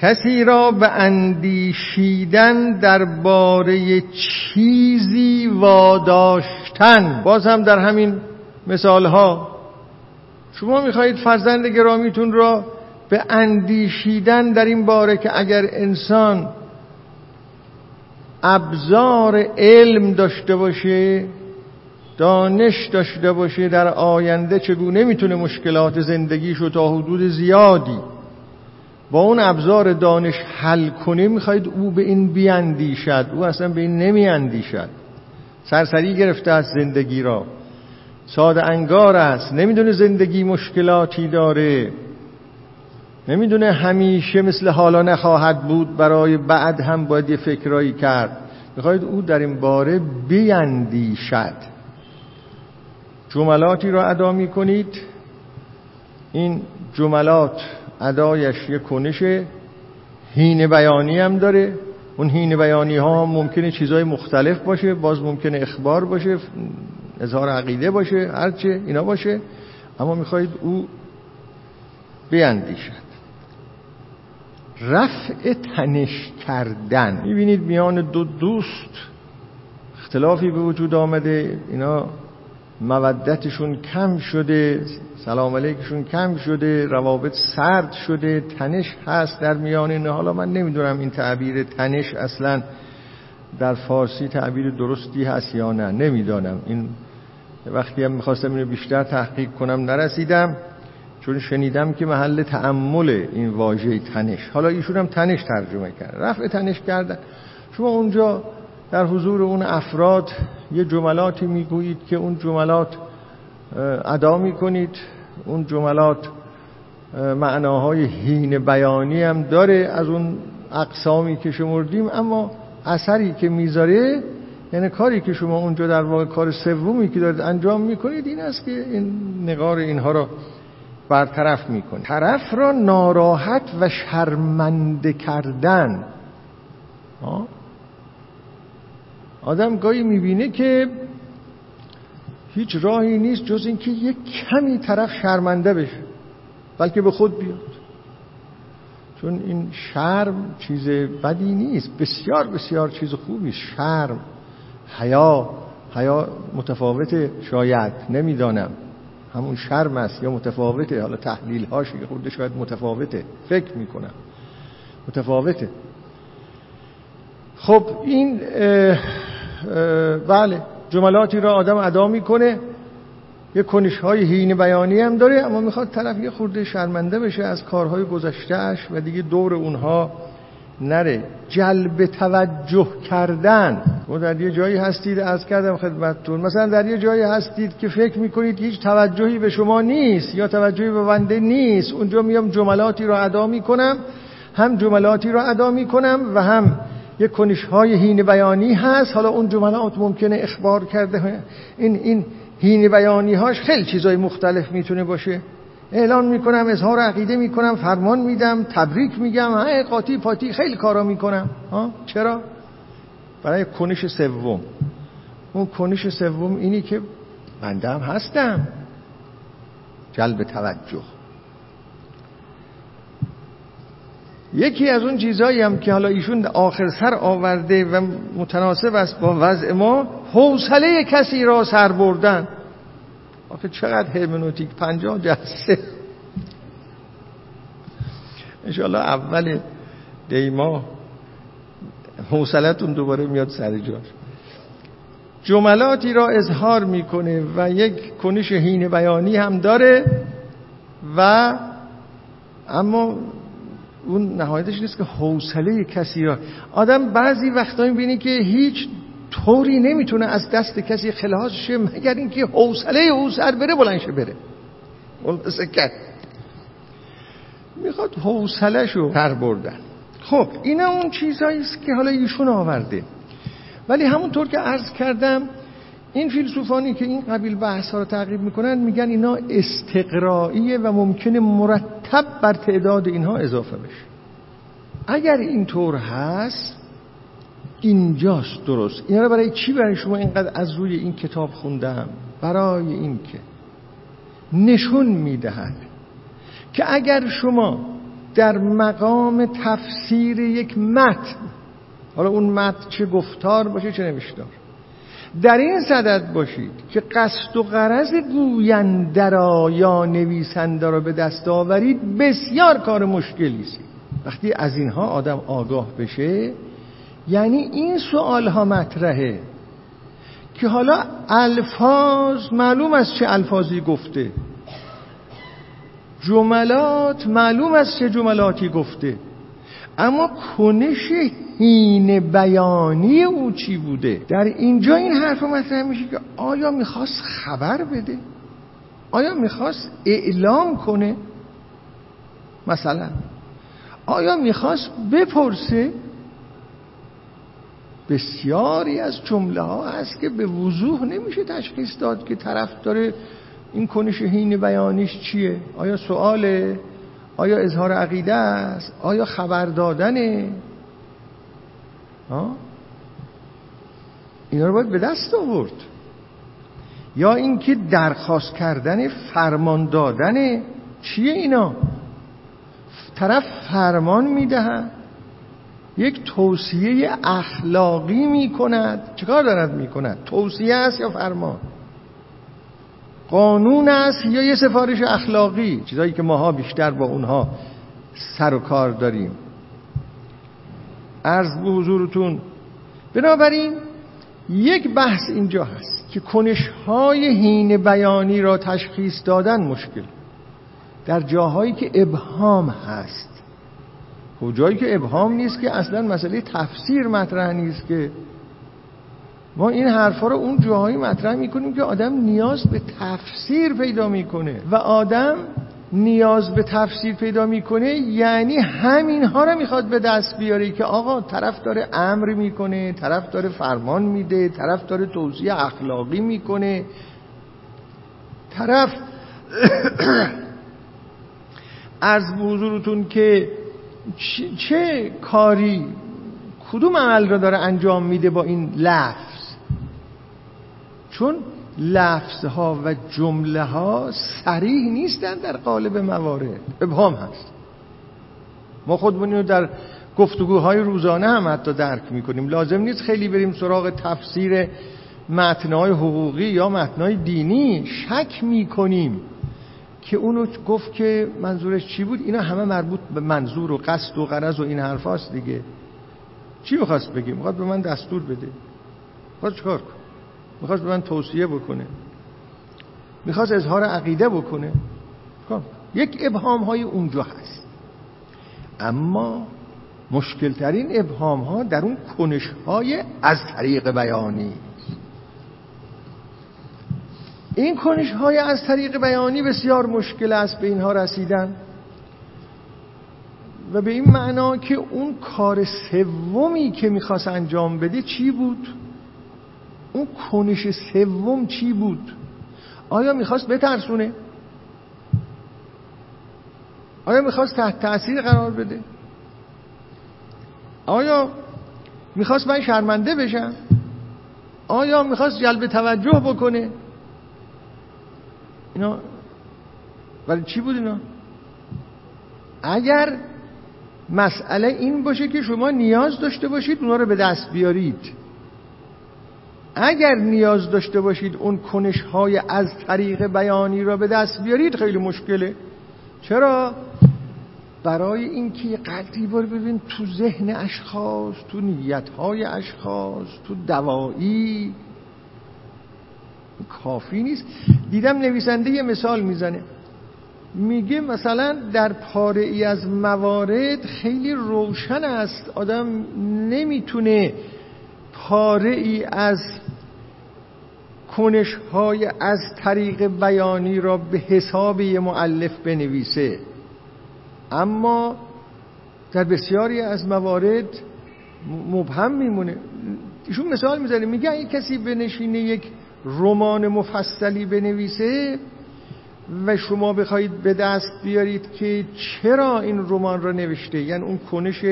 کسی را به اندیشیدن درباره چیزی واداشتن. باز هم در همین مثال ها شما می‌خواهید فرزند گرامیتون را به اندیشیدن در این باره که اگر انسان ابزار علم داشته باشه دانش داشته باشه در آینده چگونه می‌تونه مشکلات زندگیشو تا حدود زیادی با اون ابزار دانش حل کنه می‌خواید او به این بیاندیشد. او اصلا به این نمیاندیشد. سرسری گرفته از زندگی را. ساده انگار است. نمی‌دونه زندگی مشکلاتی داره. نمی‌دونه همیشه مثل حالا نخواهد بود. برای بعد هم باید یه فکرایی کرد. می‌خواید او در این باره بیندیشد جملاتی را ادا می‌کنید. این جملات ادایش یه کنش هین بیانی هم داره. اون هین بیانی ها ممکنه چیزهای مختلف باشه باز ممکنه اخبار باشه اظهار عقیده باشه هرچه اینا باشه. اما می‌خواهید او بیندیشد. رفع تنش کردن. می‌بینید میان دو دوست اختلافی به وجود آمده. اینا مودتشون کم شده سلام علیکشون کم شده روابط سرد شده تنش هست در میان اینه حالا من نمی‌دونم این تعبیر تنش اصلا در فارسی تعبیر درستی هست یا نه نمی‌دانم. این وقتی هم می‌خواستم اینو بیشتر تحقیق کنم نرسیدم چون شنیدم که محل تعمل این واژه تنش. حالا ایشون هم تنش ترجمه کرد رفع تنش کردن. شما اونجا در حضور اون افراد یه جملاتی می‌گویید که اون جملات ادا می‌کنید. اون جملات معناهای هین بیانی هم داره از اون اقسامی که شمردیم اما اثری که می‌ذاره یعنی کاری که شما اونجا در واقع کار سومی که دارید انجام می‌کنید این است که این نگار اینها را برطرف می‌کنید. طرف را ناراحت و شرمنده کردن. آدم گاهی می‌بینه که هیچ راهی نیست جز اینکه یک کمی طرف شرمنده بشه بلکه به خود بیاد. چون این شرم چیز بدی نیست بسیار بسیار چیز خوبی. شرم حیا حیا متفاوت شاید نمی‌دانم. همون شرم است یا متفاوته. حالا تحلیل هاش یه خورده شاید متفاوته. فکر می‌کنم. متفاوته. خب این بله جملاتی را آدم ادا می‌کنه. یه کنش های هین بیانی هم داره اما می‌خواد طرف یه خورده شرمنده بشه از کارهای گذشتهش و دیگه دور اونها نره. جلب توجه کردن. و در یه جایی هستید از کردم خدمتتون. مثلا در یه جایی هستید که فکر می‌کنید هیچ توجهی به شما نیست یا توجهی به بنده نیست. اونجا میام جملاتی را ادا می‌کنم هم جملاتی را ادا می‌کنم و هم یک کنش های هین بیانی هست. حالا اون جملات ممکنه اخبار کرده این این هین بیانی هاش خیلی چیزای مختلف می‌تونه باشه. اعلان می‌کنم اظهار عقیده می‌کنم فرمان میدم تبریک میگم های قاطی پاتی خیلی کارا می‌کنم. ها؟ چرا؟ برای کنش سوم. اون کنش سوم اینی که بنده هم هستم. جلب توجه. یکی از اون چیزهایی هم که حالا ایشون آخر سر آورده و متناسب است با وضع ما حوصله کسی را سر بردن. آخه چقدر هرمنوتیک پنجاه جلسه. انشاءالله اول دیما حوصلتون دوباره میاد سر جاش. جملاتی را اظهار می‌کنه و یک کنش هین بیانی هم داره و اما اون نهایتش نیست که حوصله کسی را آدم بعضی وقتا می‌بینی که هیچ طوری نمی‌تونه از دست کسی خلاص شه مگر اینکه حوصله او سر بره بلنشه بره. کرد می‌خواد حوصله شو پر بردن. خب اینا اون چیزایی است که حالا ایشون آورده. ولی همونطور که عرض کردم این فیلسوفانی که این قبیل بحث ها رو تعقیب می‌کنن میگن اینا استقرائیه و ممکنه مرتب بر تعداد اینها اضافه بشه. اگر اینطور هست اینجاست درست. اینا رو برای چی برای شما اینقدر از روی این کتاب خوندم؟ برای اینکه نشون می‌دهد که اگر شما در مقام تفسیر یک متن حالا اون متن چه گفتار باشه چه نوشتار در این صدد باشید که قصد و غرض گوینده را یا نویسنده را به دست آورید بسیار کار مشکلی است. وقتی از اینها آدم آگاه بشه یعنی این سوال ها مطرحه که حالا الفاظ معلوم است چه الفاظی گفته. جملات معلوم است چه جملاتی گفته. اما کنش هین بیانی او چی بوده؟ در اینجا این حرف مطرح میشه که آیا می‌خواست خبر بده؟ آیا می‌خواست اعلام کنه؟ مثلا آیا می‌خواست بپرسه؟ بسیاری از جمله ها هست که به وضوح نمیشه تشخیص داد که طرف داره این کنش هین بیانیش چیه؟ آیا سواله؟ آیا اظهار عقیده است؟ آیا خبر دادنه؟ اینا رو باید به دست آورد. یا اینکه درخواست کردن فرمان دادن چیه اینا؟ طرف فرمان می‌دهد. یک توصیه اخلاقی می‌کند. چیکار دارد می‌کند؟ توصیه است یا فرمان؟ قانون است یا یه سفارش اخلاقی؟ چیزایی که ماها بیشتر با اونها سر و کار داریم. عرض به حضورتون بنابراین یک بحث اینجا هست که کنشهای هین بیانی را تشخیص دادن مشکل. در جاهایی که ابهام هست. جایی که ابهام نیست که اصلا مسئله تفسیر مطرح نیست که ما این حرفا رو اون جاهایی مطرح می‌کنیم که آدم نیاز به تفسیر پیدا می‌کنه. و آدم نیاز به تفسیر پیدا می‌کنه یعنی همین ها رو می‌خواد به دست بیاره که آقا طرف داره امر می‌کنه طرف داره فرمان میده طرف داره توصیه اخلاقی می‌کنه. طرف <coughs> از حضورتون که چه کاری کدوم عمل را داره انجام میده با این لفظ؟ چون لفظ ها و جمله ها سریح نیستن در قالب موارد ابهام هست. ما خودمون رو در گفتگوهای روزانه هم حتی درک می‌کنیم. لازم نیست خیلی بریم سراغ تفسیر متنهای حقوقی یا متنهای دینی. شک می‌کنیم که اونو گفت که منظورش چی بود؟ اینا همه مربوط به منظور و قصد و غرض و این حرفاست دیگه. چی می‌خواست بگیم می‌خواست به من دستور بده. می‌خواست چکار کن می‌خواست به من توصیه بکنه. می‌خواست اظهار عقیده بکنه. خب، یک ابهام های اونجا هست. اما مشکل ترین ابهام ها در اون کنش های از طریق بیانی. این کنش های از طریق بیانی بسیار مشکل است به اینها رسیدن. و به این معنا که اون کار سومی که می‌خواست انجام بده چی بود؟ اون کنش سوم چی بود؟ آیا می‌خواست بترسونه؟ آیا می‌خواست تحت تاثیر قرار بده؟ آیا می‌خواست من شرمنده بشم؟ آیا می‌خواست جلب توجه بکنه؟ اینا ولی چی بود اینا اگر مسئله این باشه که شما نیاز داشته باشید اونا رو به دست بیارید اگر نیاز داشته باشید اون کنش های از طریق بیانی را به دست بیارید خیلی مشکله. چرا؟ برای اینکه یه قدری بار ببین تو ذهن اشخاص تو نیت های اشخاص تو دوایی. کافی نیست. دیدم نویسنده یه مثال می‌زنه. میگه مثلا در پاره ای از موارد خیلی روشن است. آدم نمی‌تونه پاره ای از کنش های از طریق بیانی را به حساب یه معلف بنویسه. اما در بسیاری از موارد مبهم میمونه. ایشون مثال می‌زنه میگه اگه کسی بنشینه یک رمان مفصلی بنویسه و شما بخواهید به دست بیارید که چرا این رمان را نوشته یعنی اون کنش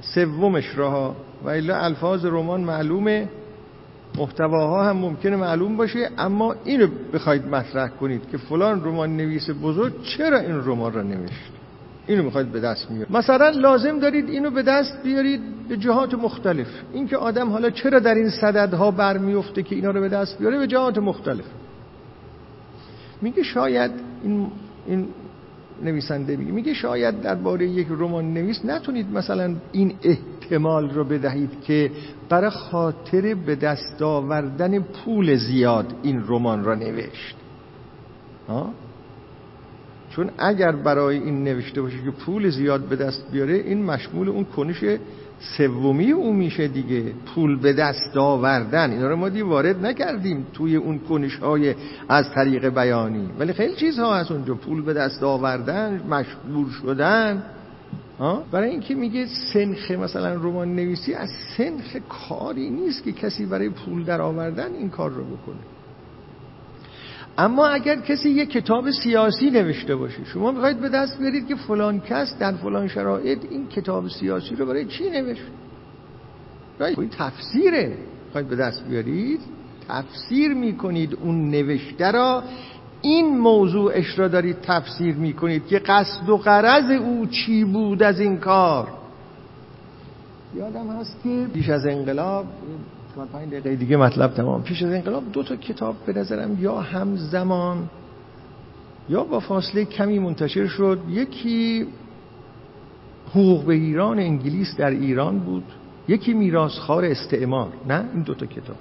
سومش را و الا الفاظ رمان معلومه. محتواها هم ممکنه معلوم باشه اما اینو بخواید مطرح کنید که فلان رمان نویس بزرگ چرا این رمان را نوشت؟ اینو می‌خواید به دست میارید مثلا لازم دارید اینو به دست بیارید به جهات مختلف. اینکه آدم حالا چرا در این صددها برمیفته که اینا رو به دست بیاره به جهات مختلف. میگه شاید این, این نویسنده میگه میگه شاید درباره یک رمان نویس نتونید مثلا این احتمال رو بدهید که برای خاطر به دست آوردن پول زیاد این رمان را نوشت. ها؟ چون اگر برای این نوشته باشه که پول زیاد به دست بیاره این مشمول اون کنش سومی او میشه دیگه. پول به دست آوردن. اینا رو ما دی وارد نکردیم توی اون کنش های از طریق بیانی. ولی خیلی چیزها هست اونجا. پول به دست آوردن مشغول شدن. برای اینکه میگه سنخ مثلا رمان نویسی از سنخ کاری نیست که کسی برای پول در آوردن این کار رو بکنه. اما اگر کسی یک کتاب سیاسی نوشته باشه شما می‌خواید به دست بیارید که فلان کس در فلان شرایط این کتاب سیاسی رو برای چی نوشت؟ این تفسیره. می‌خواید به دست بیارید تفسیر می‌کنید اون نوشته را این موضوعش را دارید تفسیر می‌کنید که قصد و قرض او چی بود از این کار؟ یادم هست که پیش از انقلاب چون پنج دقیقه دیگه مطلب تمام. پیش از انقلاب دو تا کتاب به نظرم یا همزمان یا با فاصله کمی منتشر شد. یکی حقوق به ایران انگلیس در ایران بود. یکی میراسخوار استعمار. نه این دوتا کتاب.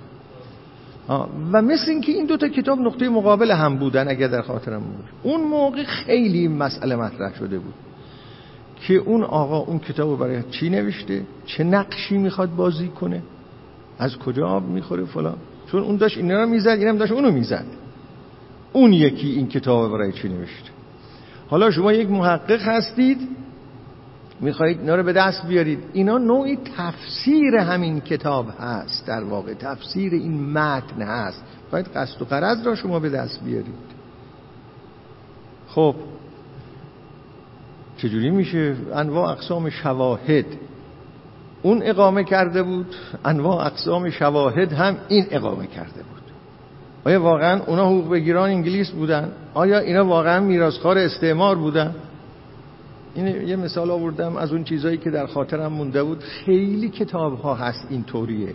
و مثل اینکه این دوتا کتاب نقطه مقابل هم بودن اگر در خاطرم بود. اون موقع خیلی مسئله مطرح شده بود که اون آقا اون کتاب رو برای چی نوشته؟ چه نقشی می‌خواد بازی کنه؟ از کجا آب می‌خوره فلان؟ چون اون داشت اینا رو می‌زد اینم داشت اونو می‌زد. اون یکی این کتاب برای چی نوشته؟ حالا شما یک محقق هستید می‌خواهید اینا رو به دست بیارید. اینا نوعی تفسیر همین کتاب هست. در واقع تفسیر این متن هست. باید قصد و قرض را شما به دست بیارید. خب چجوری میشه؟ انواع اقسام شواهد. اون اقامه کرده بود انواع اقسام شواهد هم این اقامه کرده بود. آیا واقعا اونا حقوق بگیران انگلیس بودن؟ آیا اینا واقعا میراسخوار استعمار بودن؟ این یه مثال آوردم از اون چیزایی که در خاطرم مونده بود. خیلی کتاب ها هست این طوریه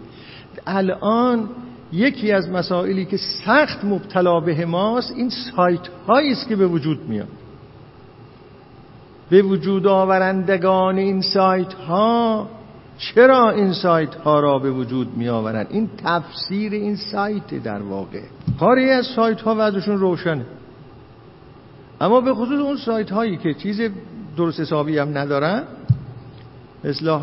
الان یکی از مسائلی که سخت مبتلا به ماست این سایت است که به وجود میاد. به وجود آورندگان این سایت ها چرا این سایت ها را به وجود می آورند این تفسیر این سایت در واقع. کاری از سایت ها وضعشون روشنه. اما به خصوص اون سایت هایی که چیز درست حسابی هم ندارن؟ مثل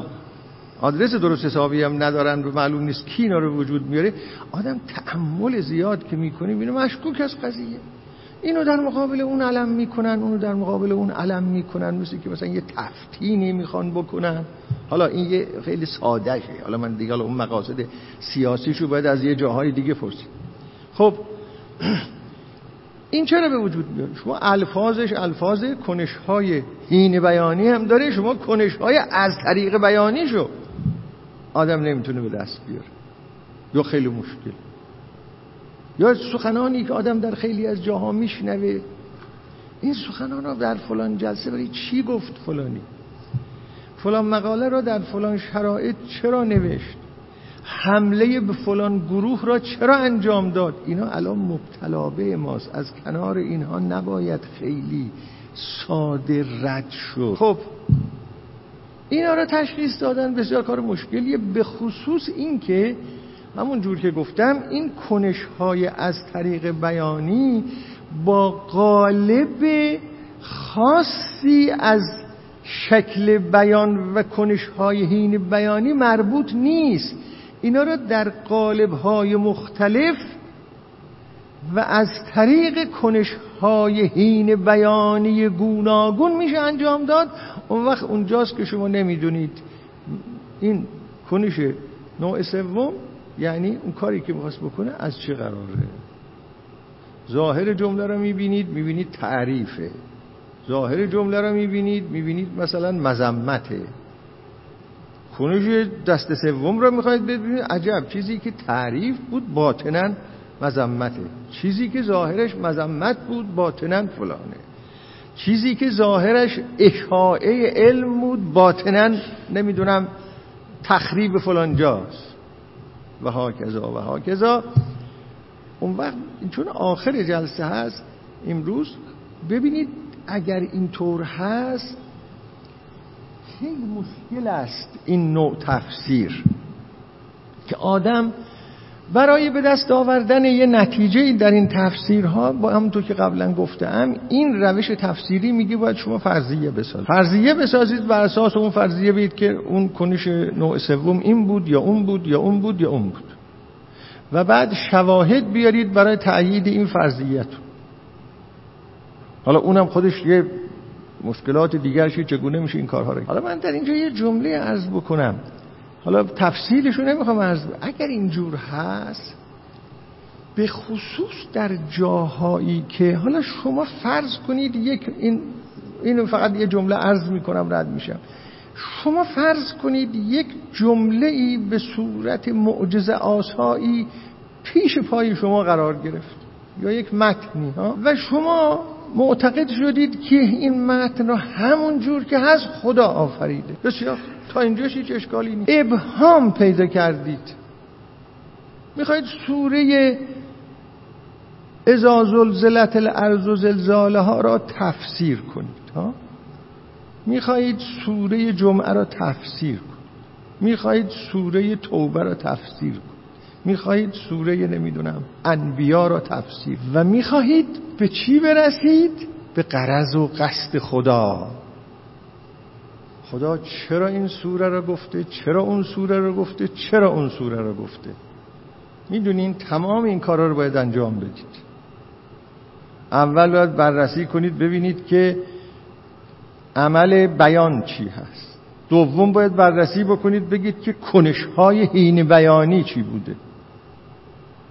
آدرس درست حسابی هم ندارن و معلوم نیست کی اینا رو وجود میاره. آدم تعمل زیاد که می‌کنه اینو مشکوک از قضیه. اینو در مقابل اون علم می‌کنن اونو در مقابل اون علم می‌کنن. مثل که مثلا یه تفتینی می‌خوان بکنن. حالا این یه خیلی ساده شه حالا من دیگه اون مقاصد سیاسیشو باید از یه جاهای دیگه پرسید. خب <clears throat> این چرا به وجود میاد؟ شما الفاظش الفاظ کنش های هین بیانی هم داره شما کنش های از طریق بیانی شو آدم نمی‌تونه به دست بیاره. یا خیلی مشکل. یا سخنانی که آدم در خیلی از جاها میشنوه. این سخنان را در فلان جلسه برای چی گفت فلانی؟ فلان مقاله را در فلان شرایط چرا نوشت؟ حمله به فلان گروه را چرا انجام داد؟ اینا الان مبتلا به ماست. از کنار اینها نباید خیلی ساده رد شد. خب اینا را تشخیص دادن بسیار کار مشکلیه به خصوص این که همون جور که گفتم این کنش های از طریق بیانی با قالب خاصی از شکل بیان و کنش های هین بیانی مربوط نیست. اینا را در قالب های مختلف و از طریق کنش های هین بیانی گوناگون میشه انجام داد. اون وقت اونجاست که شما نمی‌دونید. این کنش نوع سوم یعنی اون کاری که می‌خواست بکنه از چه قراره؟ ظاهر جمله رو می‌بینید می‌بینید تعریفه. ظاهر جمله رو می‌بینید می‌بینید مثلا مذمته. کنش دست سوم رو می‌خواید ببینید. عجب. چیزی که تعریف بود باطنا مذمته. چیزی که ظاهرش مذمت بود باطنا فلانه. چیزی که ظاهرش اشاعه علم بود باطنا نمی‌دونم تخریب فلان جاست. و هاکذا و هاکذا. اون وقت چون آخر جلسه هست امروز ببینید اگر اینطور هست خیلی مشکل است این نوع تفسیر که آدم برای به دست آوردن یه نتیجه در این تفسیرها با همونطور که قبلا گفتم این روش تفسیری میگه باید شما فرضیه بسازید. فرضیه بسازید بر اساس اون فرضیه بید که اون کنش نوع سوم این بود یا اون بود یا اون بود یا اون بود. و بعد شواهد بیارید برای تأیید این فرضیت حالا اونم خودش یه مشکلات دیگرشی چگونه میشه این کارها رو حالا من در اینجا یه جمله عرض بکنم. حالا تفصیلشو نمی‌خوام عرض اگر اینجور هست به خصوص در جاهایی که حالا شما فرض کنید یک این اینو فقط یه جمله عرض می‌کنم رد میشم. شما فرض کنید یک جمله ای به صورت معجزه آسایی پیش پای شما قرار گرفت یا یک متنی ها؟ و شما معتقد شدید که این متن را همون جور که هست خدا آفریده. بسیار. تا اینجاش هیچ اشکالی نیست. ابهام پیدا کردید. می‌خواید سوره ازا زلزلت الارض و زلزاله ها را تفسیر کنید ها؟ می‌خواهید سوره جمعه را تفسیر کنید. می‌خواهید سوره توبه را تفسیر کنید. می‌خواهید سوره نمی‌دونم انبیا را تفسیر و می‌خواهید به چی برسید؟ به قرض و قصد خدا. خدا چرا این سوره را گفته؟ چرا اون سوره را گفته؟ چرا اون سوره را گفته؟ می‌دونین تمام این کارا رو باید انجام بدید. اول باید بررسی کنید ببینید که عمل بیان چی هست. دوم باید بررسی بکنید بگید که کنشهای حین بیانی چی بوده.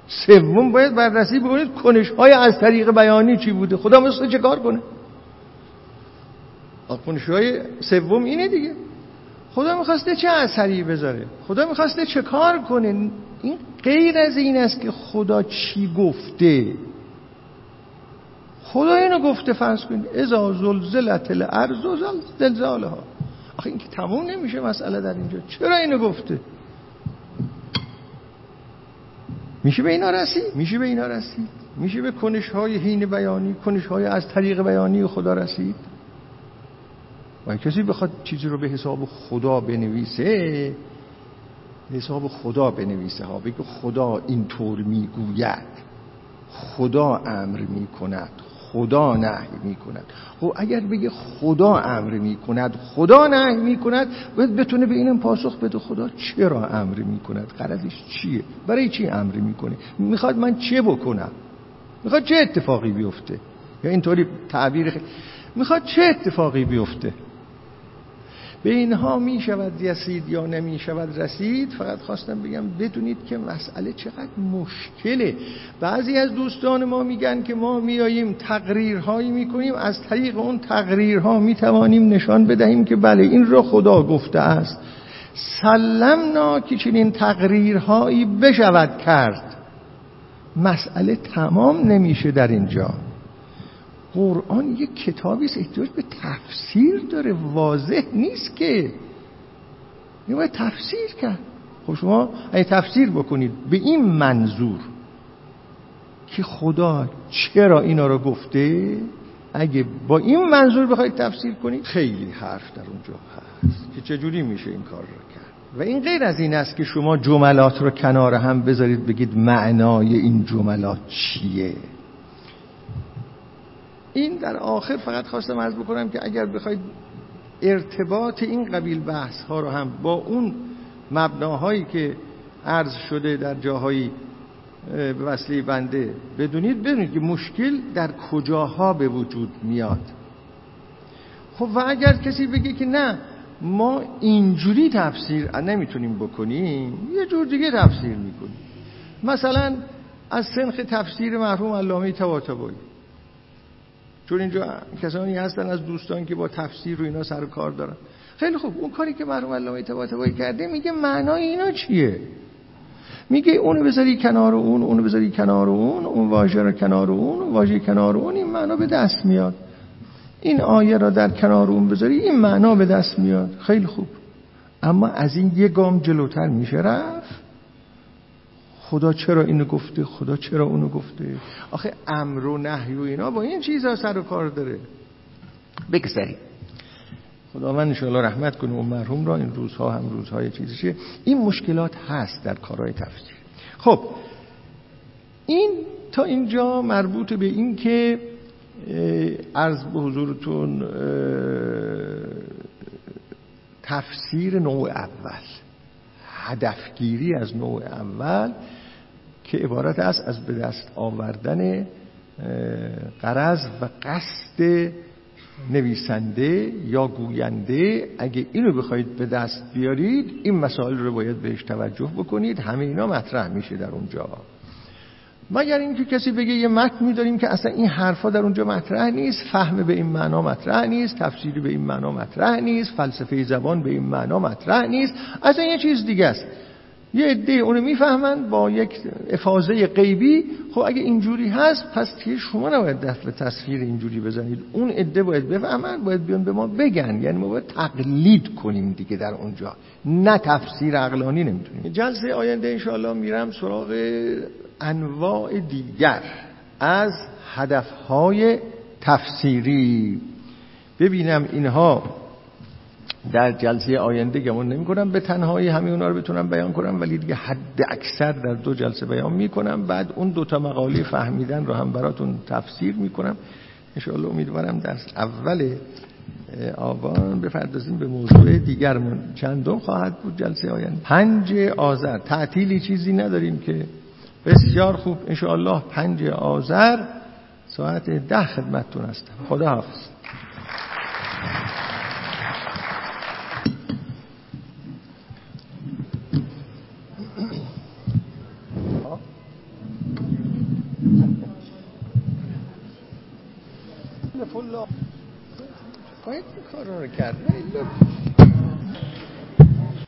سوم باید بررسی بکنید کنشهای از طریق بیانی چی بوده. خدا مثل چه کار کنه؟ کنشهای سوم اینه دیگه. خدا می‌خواسته چه اثری بذاره؟ خدا می‌خواسته چه کار کنه؟ این غیر از این است که خدا چی گفته. خدا اینو گفته فرض کنید. ازا زلزلت الارض و زلزالها. آخه این که تموم نمیشه مسئله در اینجا. چرا اینو گفته؟ میشه به اینا رسید میشه به اینا رسید میشه به کنش های هین بیانی کنش های از طریق بیانی خدا رسید؟ و کسی بخواد چیزی رو به حساب خدا بنویسه به حساب خدا بنویسه ها. بگه خدا اینطور می‌گوید خدا امر می‌کند خدا نهی می‌کند. خب اگر بگه خدا امر می‌کند خدا نهی می‌کند باید بتونه به اینم پاسخ بده خدا چرا امر می‌کند؟ قرضش چیه؟ برای چی امر می‌کنه؟ می‌خواد من چه بکنم؟ می‌خواد چه اتفاقی بیفته؟ یا اینطوری تعبیر خیلی می‌خواد چه اتفاقی بیفته؟ به اینها می شود رسید یا نمی شود رسید فقط خواستم بگم بدونید که مسئله چقدر مشکله. بعضی از دوستان ما میگن که ما میاییم تقریرهایی می‌کنیم از طریق اون تقریرها می‌توانیم نشان بدهیم که بله این را خدا گفته است. سلمنا که چنین تقریرهایی بشود کرد. مسئله تمام نمیشه در اینجا. قرآن یک کتابی است احتیاج به تفسیر داره. واضح نیست که. این باید تفسیر کرد. خب شما اگه تفسیر بکنید به این منظور که خدا چرا اینا رو گفته اگه با این منظور بخواید تفسیر کنید خیلی حرف در اونجا هست که چجوری میشه این کار رو کرد. و این غیر از این است که شما جملات رو کنار هم بذارید بگید معنای این جملات چیه؟ این در آخر فقط خواستم عرض بکنم که اگر بخواید ارتباط این قبیل بحث ها رو هم با اون مبناهایی که عرض شده در جاهایی به وسیله بنده بدونید بدونید که مشکل در کجاها به وجود میاد. خب و اگر کسی بگه که نه ما اینجوری تفسیر نمی‌تونیم بکنیم یه جور دیگه تفسیر می‌کنیم. مثلا از سنخ تفسیر مرحوم علامه طباطبایی. چون اینجا کسانی هستن از دوستان که با تفسیر رو اینا سر کار دارن. خیلی خوب. اون کاری که مرحوم علامه طباطبایی کرده میگه معنای اینا چیه؟ میگه اونو بذاری کنار اون اونو بذاری کنار اون اون واژه رو کنار اون اون واژه کنار اون این معنا به دست میاد. این آیه را در کنار اون بذاری این معنا به دست میاد. خیلی خوب. اما از این یه گام جلوتر میشه رفت. خدا چرا اینو گفته خدا چرا اونو گفته آخه امر و نهی و اینا با این چیزا سر و کار داره. بگذاریم. خداوند انشاءالله رحمت کنه و مرحوم را. این روزها هم روزهای چیزشه این مشکلات هست در کارهای تفسیر خب این تا اینجا مربوط به این که عرض به حضورتون تفسیر نوع اول هدفگیری از نوع اول که عبارت است از به دست آوردن قرض و قصد نویسنده یا گوینده. اگه اینو بخواید به دست بیارید این مسائل رو باید بهش توجه بکنید. همه اینا مطرح میشه در اونجا. مگر اینکه کسی بگه یه متن میداریم که اصلا این حرفا در اونجا مطرح نیست فهم به این معنا مطرح نیست تفسیری به این معنا مطرح نیست فلسفه زبان به این معنا مطرح نیست. اصلا یه چیز دیگه است. یه عده اونو می‌فهمند با یک افاظه غیبی. خب اگه اینجوری هست پس که شما نباید دست به تصویر اینجوری بزنید. اون عده باید بفهمند باید بیان به ما بگن. یعنی ما باید تقلید کنیم دیگه در اونجا. نه تفسیر عقلانی نمی‌تونیم. جلسه آینده انشاءالله میرم سراغ انواع دیگر از هدفهای تفسیری. ببینم اینها در جلسه آینده گمون نمی کنم به تنهایی همه اونا رو بتونم بیان کنم ولی دیگه حد اکثر در دو جلسه بیان می کنم بعد اون دوتا مقاله فهمیدن رو هم براتون تفسیر می کنم انشاءالله امیدوارم در اول آبان بپردازیم به موضوع دیگرمون. چندم خواهد بود جلسه آینده؟ پنج آذر. تعطیلی چیزی نداریم که. بسیار خوب. انشاءالله پنج آذر ساعت ده خدمتتون هستم. خدا حافظ باید این کار رو کرد